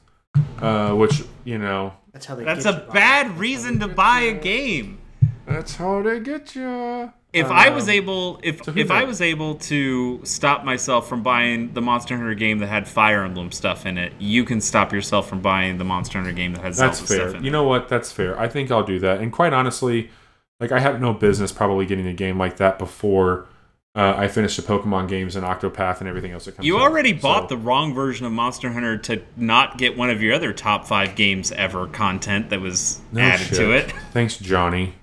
uh, which you know That's how they. That's get a you, bad That's reason to buy you. a game. that's how they get you. If I was able, if Um, so who if I was able to stop myself from buying the Monster Hunter game that had Fire Emblem stuff in it, you can stop yourself from buying the Monster Hunter game that has Zelda That's stuff fair. in You it. know what? That's fair. I think I'll do that. And quite honestly, like I have no business probably getting a game like that before uh, I finished the Pokemon games and Octopath and everything else that comes. You out. already bought So- the wrong version of Monster Hunter to not get one of your other top five games ever content that was No added shit. to it. Thanks, Johnny.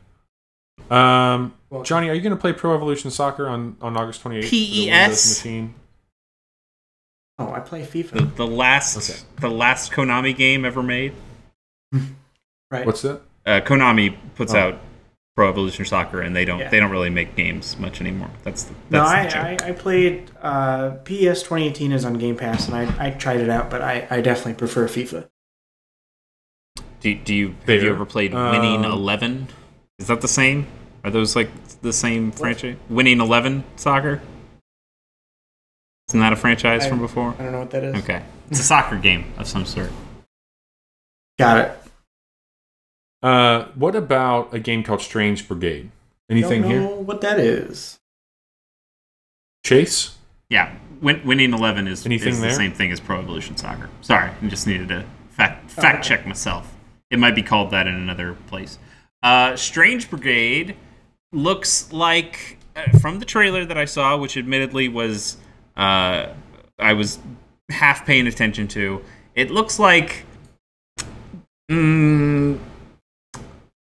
Um, Well- Johnny, are you going to play Pro Evolution Soccer on, on August 28th? PES? Machine? Oh, I play FIFA. The, the last Okay. the last Konami game ever made. right. What's that? Uh, Konami puts Oh. out Pro Evolution Soccer, and they don't Yeah. they don't really make games much anymore. That's the, no, that's I, the joke. I, I played uh, PES 2018 is on Game Pass, and I, I tried it out, but I, I definitely prefer FIFA. Do, do you have Fair. you ever played Winning Um, Eleven? Is that the same? Are those like the same franchise? Winning Eleven Soccer? Isn't that a franchise I- from before? I don't know what that is. Okay, it's a soccer game of some sort. Got it. Uh, what about a game called Strange Brigade? Anything don't know here? what that is. Chase? Yeah, Win- Winning Eleven is, Anything is the there? same thing as Pro Evolution Soccer. Sorry, I just needed to fact fact okay. check myself. It might be called that in another place. Uh, Strange Brigade looks like uh, from the trailer that I saw, which admittedly was uh, I was half paying attention to. It looks like mm,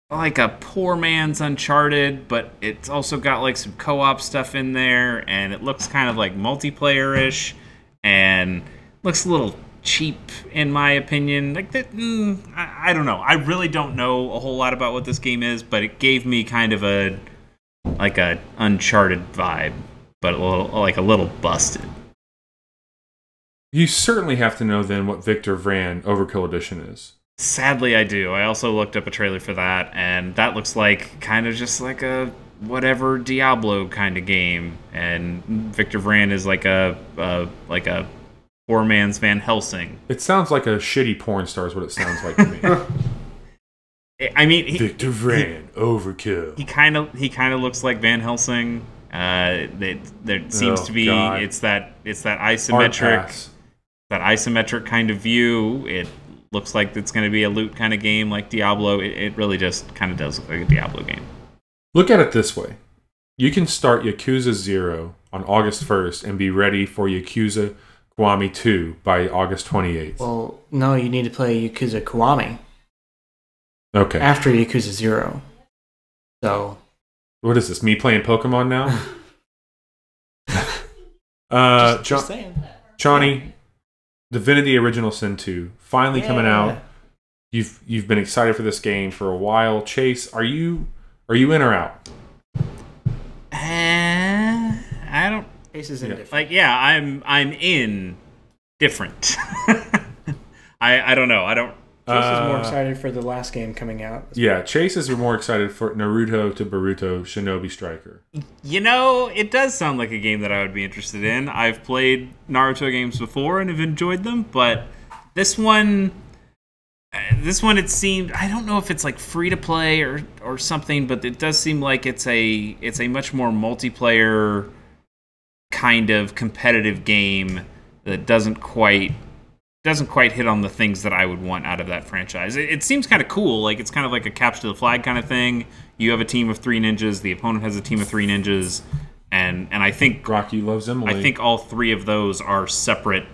like a poor man's Uncharted, but it's also got like some co-op stuff in there, and it looks kind of like multiplayer-ish, and looks a little cheap in my opinion. Like that, mm, I, I don't know. I really don't know a whole lot about what this game is, but it gave me kind of a like a Uncharted vibe, but a little like a little busted. You certainly have to know then what Victor Vran Overkill Edition is. Sadly, I do. I also looked up a trailer for that, and that looks like kind of just like a whatever Diablo kind of game. And Victor Vran is like a, a like a poor man's Van Helsing. It sounds like a shitty porn star is what it sounds like to me. I mean, he, Victor Vran, overkill. he kind of he kind of looks like Van Helsing. Uh, that there seems Oh, to be God. it's that it's that isometric that isometric kind of view. It looks like it's going to be a loot kind of game like Diablo. It, it really just kind of does look like a Diablo game. Look at it this way. You can start Yakuza 0 on August 1st and be ready for Yakuza Kiwami 2 by August 28th. Well, no, you need to play Yakuza Kiwami okay. after Yakuza Zero. So What is this? Me playing Pokemon now? uh, just, Jo- just saying. Johnny, Divinity Original Sin 2 finally coming out. You've you've been excited for this game for a while. Chase, are you are you in or out? Uh, I don't Ace is Yeah. like. Yeah, I'm I'm in different. I I don't know. I don't. Chase is more Uh, excited for the last game coming out. Yeah, Chase is more excited for Naruto to Boruto Shinobi Striker. You know, it does sound like a game that I would be interested in. I've played Naruto games before and have enjoyed them, but this one, uh, this one, it seemed I don't know if it's like free to play or or something, but it does seem like it's a it's a much more multiplayer kind of competitive game that doesn't quite doesn't quite hit on the things that I would want out of that franchise. It, it seems kind of cool, like it's kind of like a capture the flag kind of thing. You have a team of three ninjas, the opponent has a team of three ninjas, and and I think Rocky loves Emily. I think all three of those are separate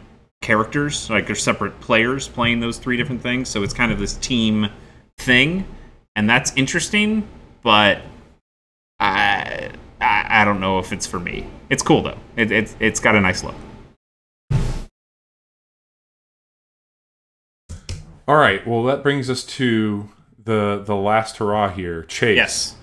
characters, like they're separate players playing those three different things. So it's kind of this team thing, and that's interesting. But I I, I don't know if it's for me. It's cool though. It, it it's got a nice look. All right. Well, that brings us to the the last hurrah here. Chase. Yes.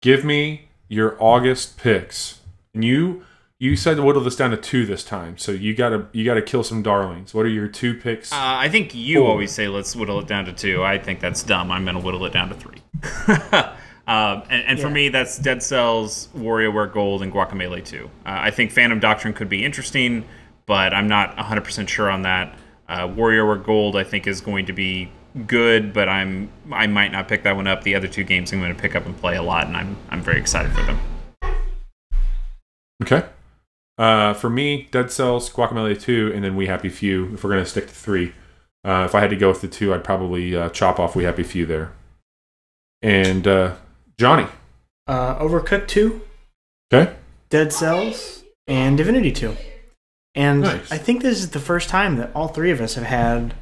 Give me your August picks. And you you said to whittle this down to two this time. So you gotta you gotta kill some darlings. What are your two picks? Uh, I think you Cool. always say let's whittle it down to two. I think that's dumb. I'm going to whittle it down to three. um, and and for me, that's Dead Cells, WarioWare Gold, and Guacamelee 2. Uh, I think Phantom Doctrine could be interesting, but I'm not 100% sure on that. Uh, WarioWare Gold, I think, is going to be good, but I'm I might not pick that one up. The other two games I'm going to pick up and play a lot, and I'm I'm very excited for them. okay. Uh, for me, Dead Cells, Guacamole 2, and then We Happy Few. If we're gonna stick to three, uh, if I had to go with the two, I'd probably uh, chop off We Happy Few there. And uh, Johnny. Uh, Overcooked 2, Okay. Dead Cells, and Divinity 2. And Nice. I think this is the first time that all three of us have had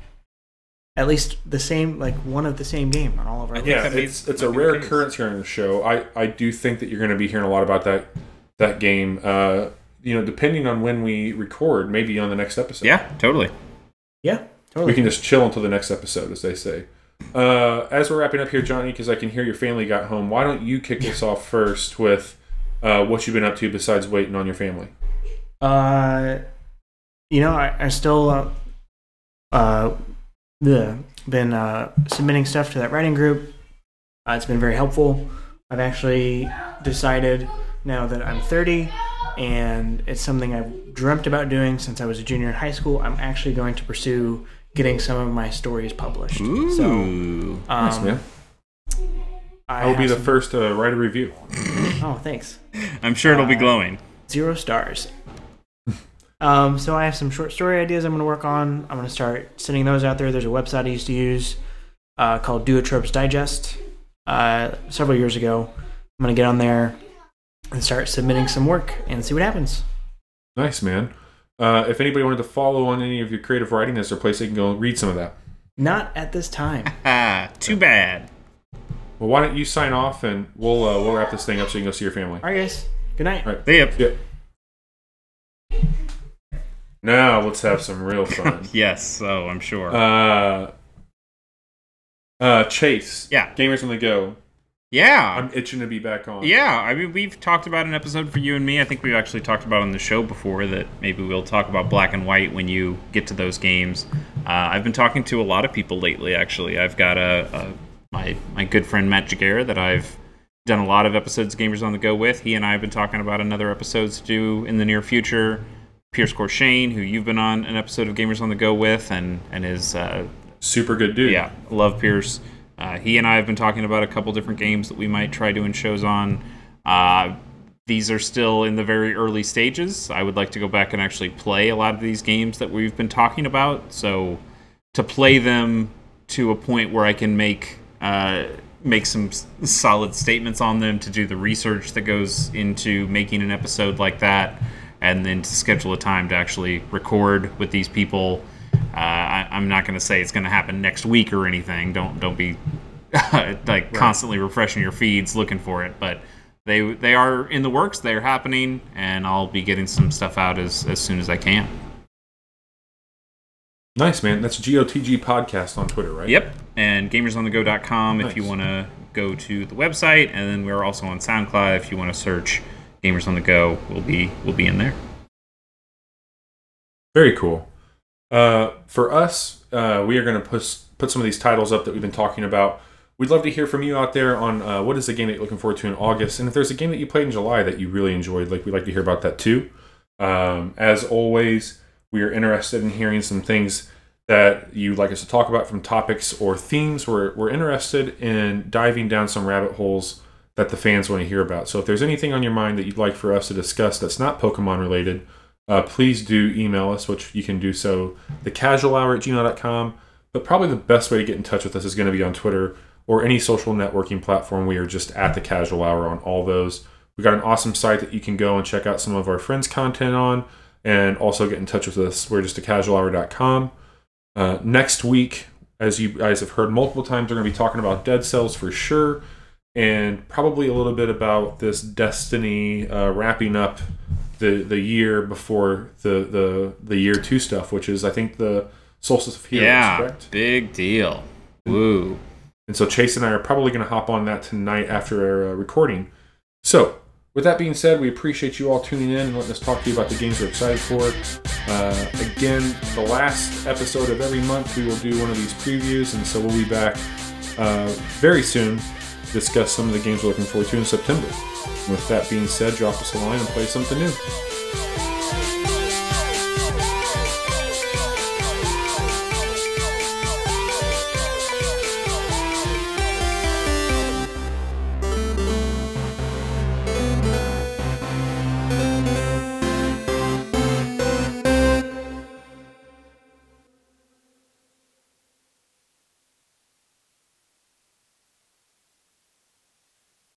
at least the same, like one of the same game on all of our I lists. Yeah, it's it's a might be the rare case. occurrence here on the show. I, I do think that you're going to be hearing a lot about that that game. Uh, you know, depending on when we record, maybe on the next episode. Yeah, totally. Yeah, totally. we can just chill until the next episode, as they say. Uh, as we're wrapping up here, Johnny, because I can hear your family got home. Why don't you kick us off first with uh, what you've been up to besides waiting on your family? Uh, you know, I, I still uh, uh, the been uh, submitting stuff to that writing group. Uh, it's been very helpful. I've actually decided now that I'm 30 and it's something I've dreamt about doing since I was a junior in high school. I'm actually going to pursue getting some of my stories published. So, Ooh. um, Nice, man. I, I will be the some- first to write a review. Oh, thanks. I'm sure it'll be glowing. zero stars. Um, so I have some short story ideas I'm going to work on. I'm going to start sending those out there. There's a website I used to use uh, called Duotrope's Digest uh, several years ago. I'm going to get on there and start submitting some work and see what happens. Nice, man. Uh, if anybody wanted to follow on any of your creative writing, is there a place they can go read some of that? Not at this time. Ah, too bad. Well, why don't you sign off and we'll uh, we'll wrap this thing up so you can go see your family. All right, guys. Good night. All right. Yep. Yep. Now let's have some real fun. Yes, so I'm sure. uh, uh, Chase. Yeah. Gamers on the go. yeah. I'm itching to be back on. yeah, I mean, we've talked about an episode for you and me. I think we've actually talked about on the show before that maybe we'll talk about Black and White when you get to those games. Uh, I've been talking to a lot of people lately, actually. I've got a, a my my good friend Matt Jagera that I've done a lot of episodes of Gamers on the Go with. He and I have been talking about another episode to do in the near future. Pierce Corshane, who you've been on an episode of Gamers on the Go with, and and is uh, Super good dude. yeah, love Pierce. Uh, he and I have been talking about a couple different games that we might try doing shows on. Uh, these are still in the very early stages. I would like to go back and actually play a lot of these games that we've been talking about. So to play them to a point where I can make uh, make some solid statements on them, to do the research that goes into making an episode like that, and then to schedule a time to actually record with these people. Uh, I, I'm not going to say it's going to happen next week or anything. Don't don't be like constantly refreshing your feeds looking for it, but they they are in the works. They're happening, and I'll be getting some stuff out as as soon as I can. Nice, man. That's GOTG Podcast on Twitter, right? Yep, and gamersonthego.com if you want to go to the website, and then we're also on SoundCloud if you want to search Gamers on the Go. We'll be we'll be in there. Very cool. Uh, for us, uh, we are going to put put some of these titles up that we've been talking about. We'd love to hear from you out there on uh, what is the game that you're looking forward to in August, and if there's a game that you played in July that you really enjoyed, like we'd like to hear about that too. Um, as always, we are interested in hearing some things that you'd like us to talk about from topics or themes. We're, we're interested in diving down some rabbit holes that the fans want to hear about. So if there's anything on your mind that you'd like for us to discuss that's not Pokemon related, uh, please do email us, which you can do so thecasualhour at gmail.com. But probably the best way to get in touch with us is going to be on Twitter or any social networking platform. We are just at the casual hour on all those. We got an awesome site that you can go and check out some of our friends' content on and also get in touch with us. We're just a casualhour.com. Uh, next week, as you guys have heard multiple times, we're going to be talking about Dead Cells for sure, and probably a little bit about this Destiny uh, wrapping up the the year before the the the year two stuff, which is I think the Solstice of Heroes, yeah, correct? big deal. Woo. And so Chase and I are probably going to hop on that tonight after our uh, recording. So, with that being said, we appreciate you all tuning in and letting us talk to you about the games we're excited for. Uh, again, the last episode of every month, we will do one of these previews, and so we'll be back uh, very soon discuss some of the games we're looking forward to in September. With that being said, drop us a line and play something new.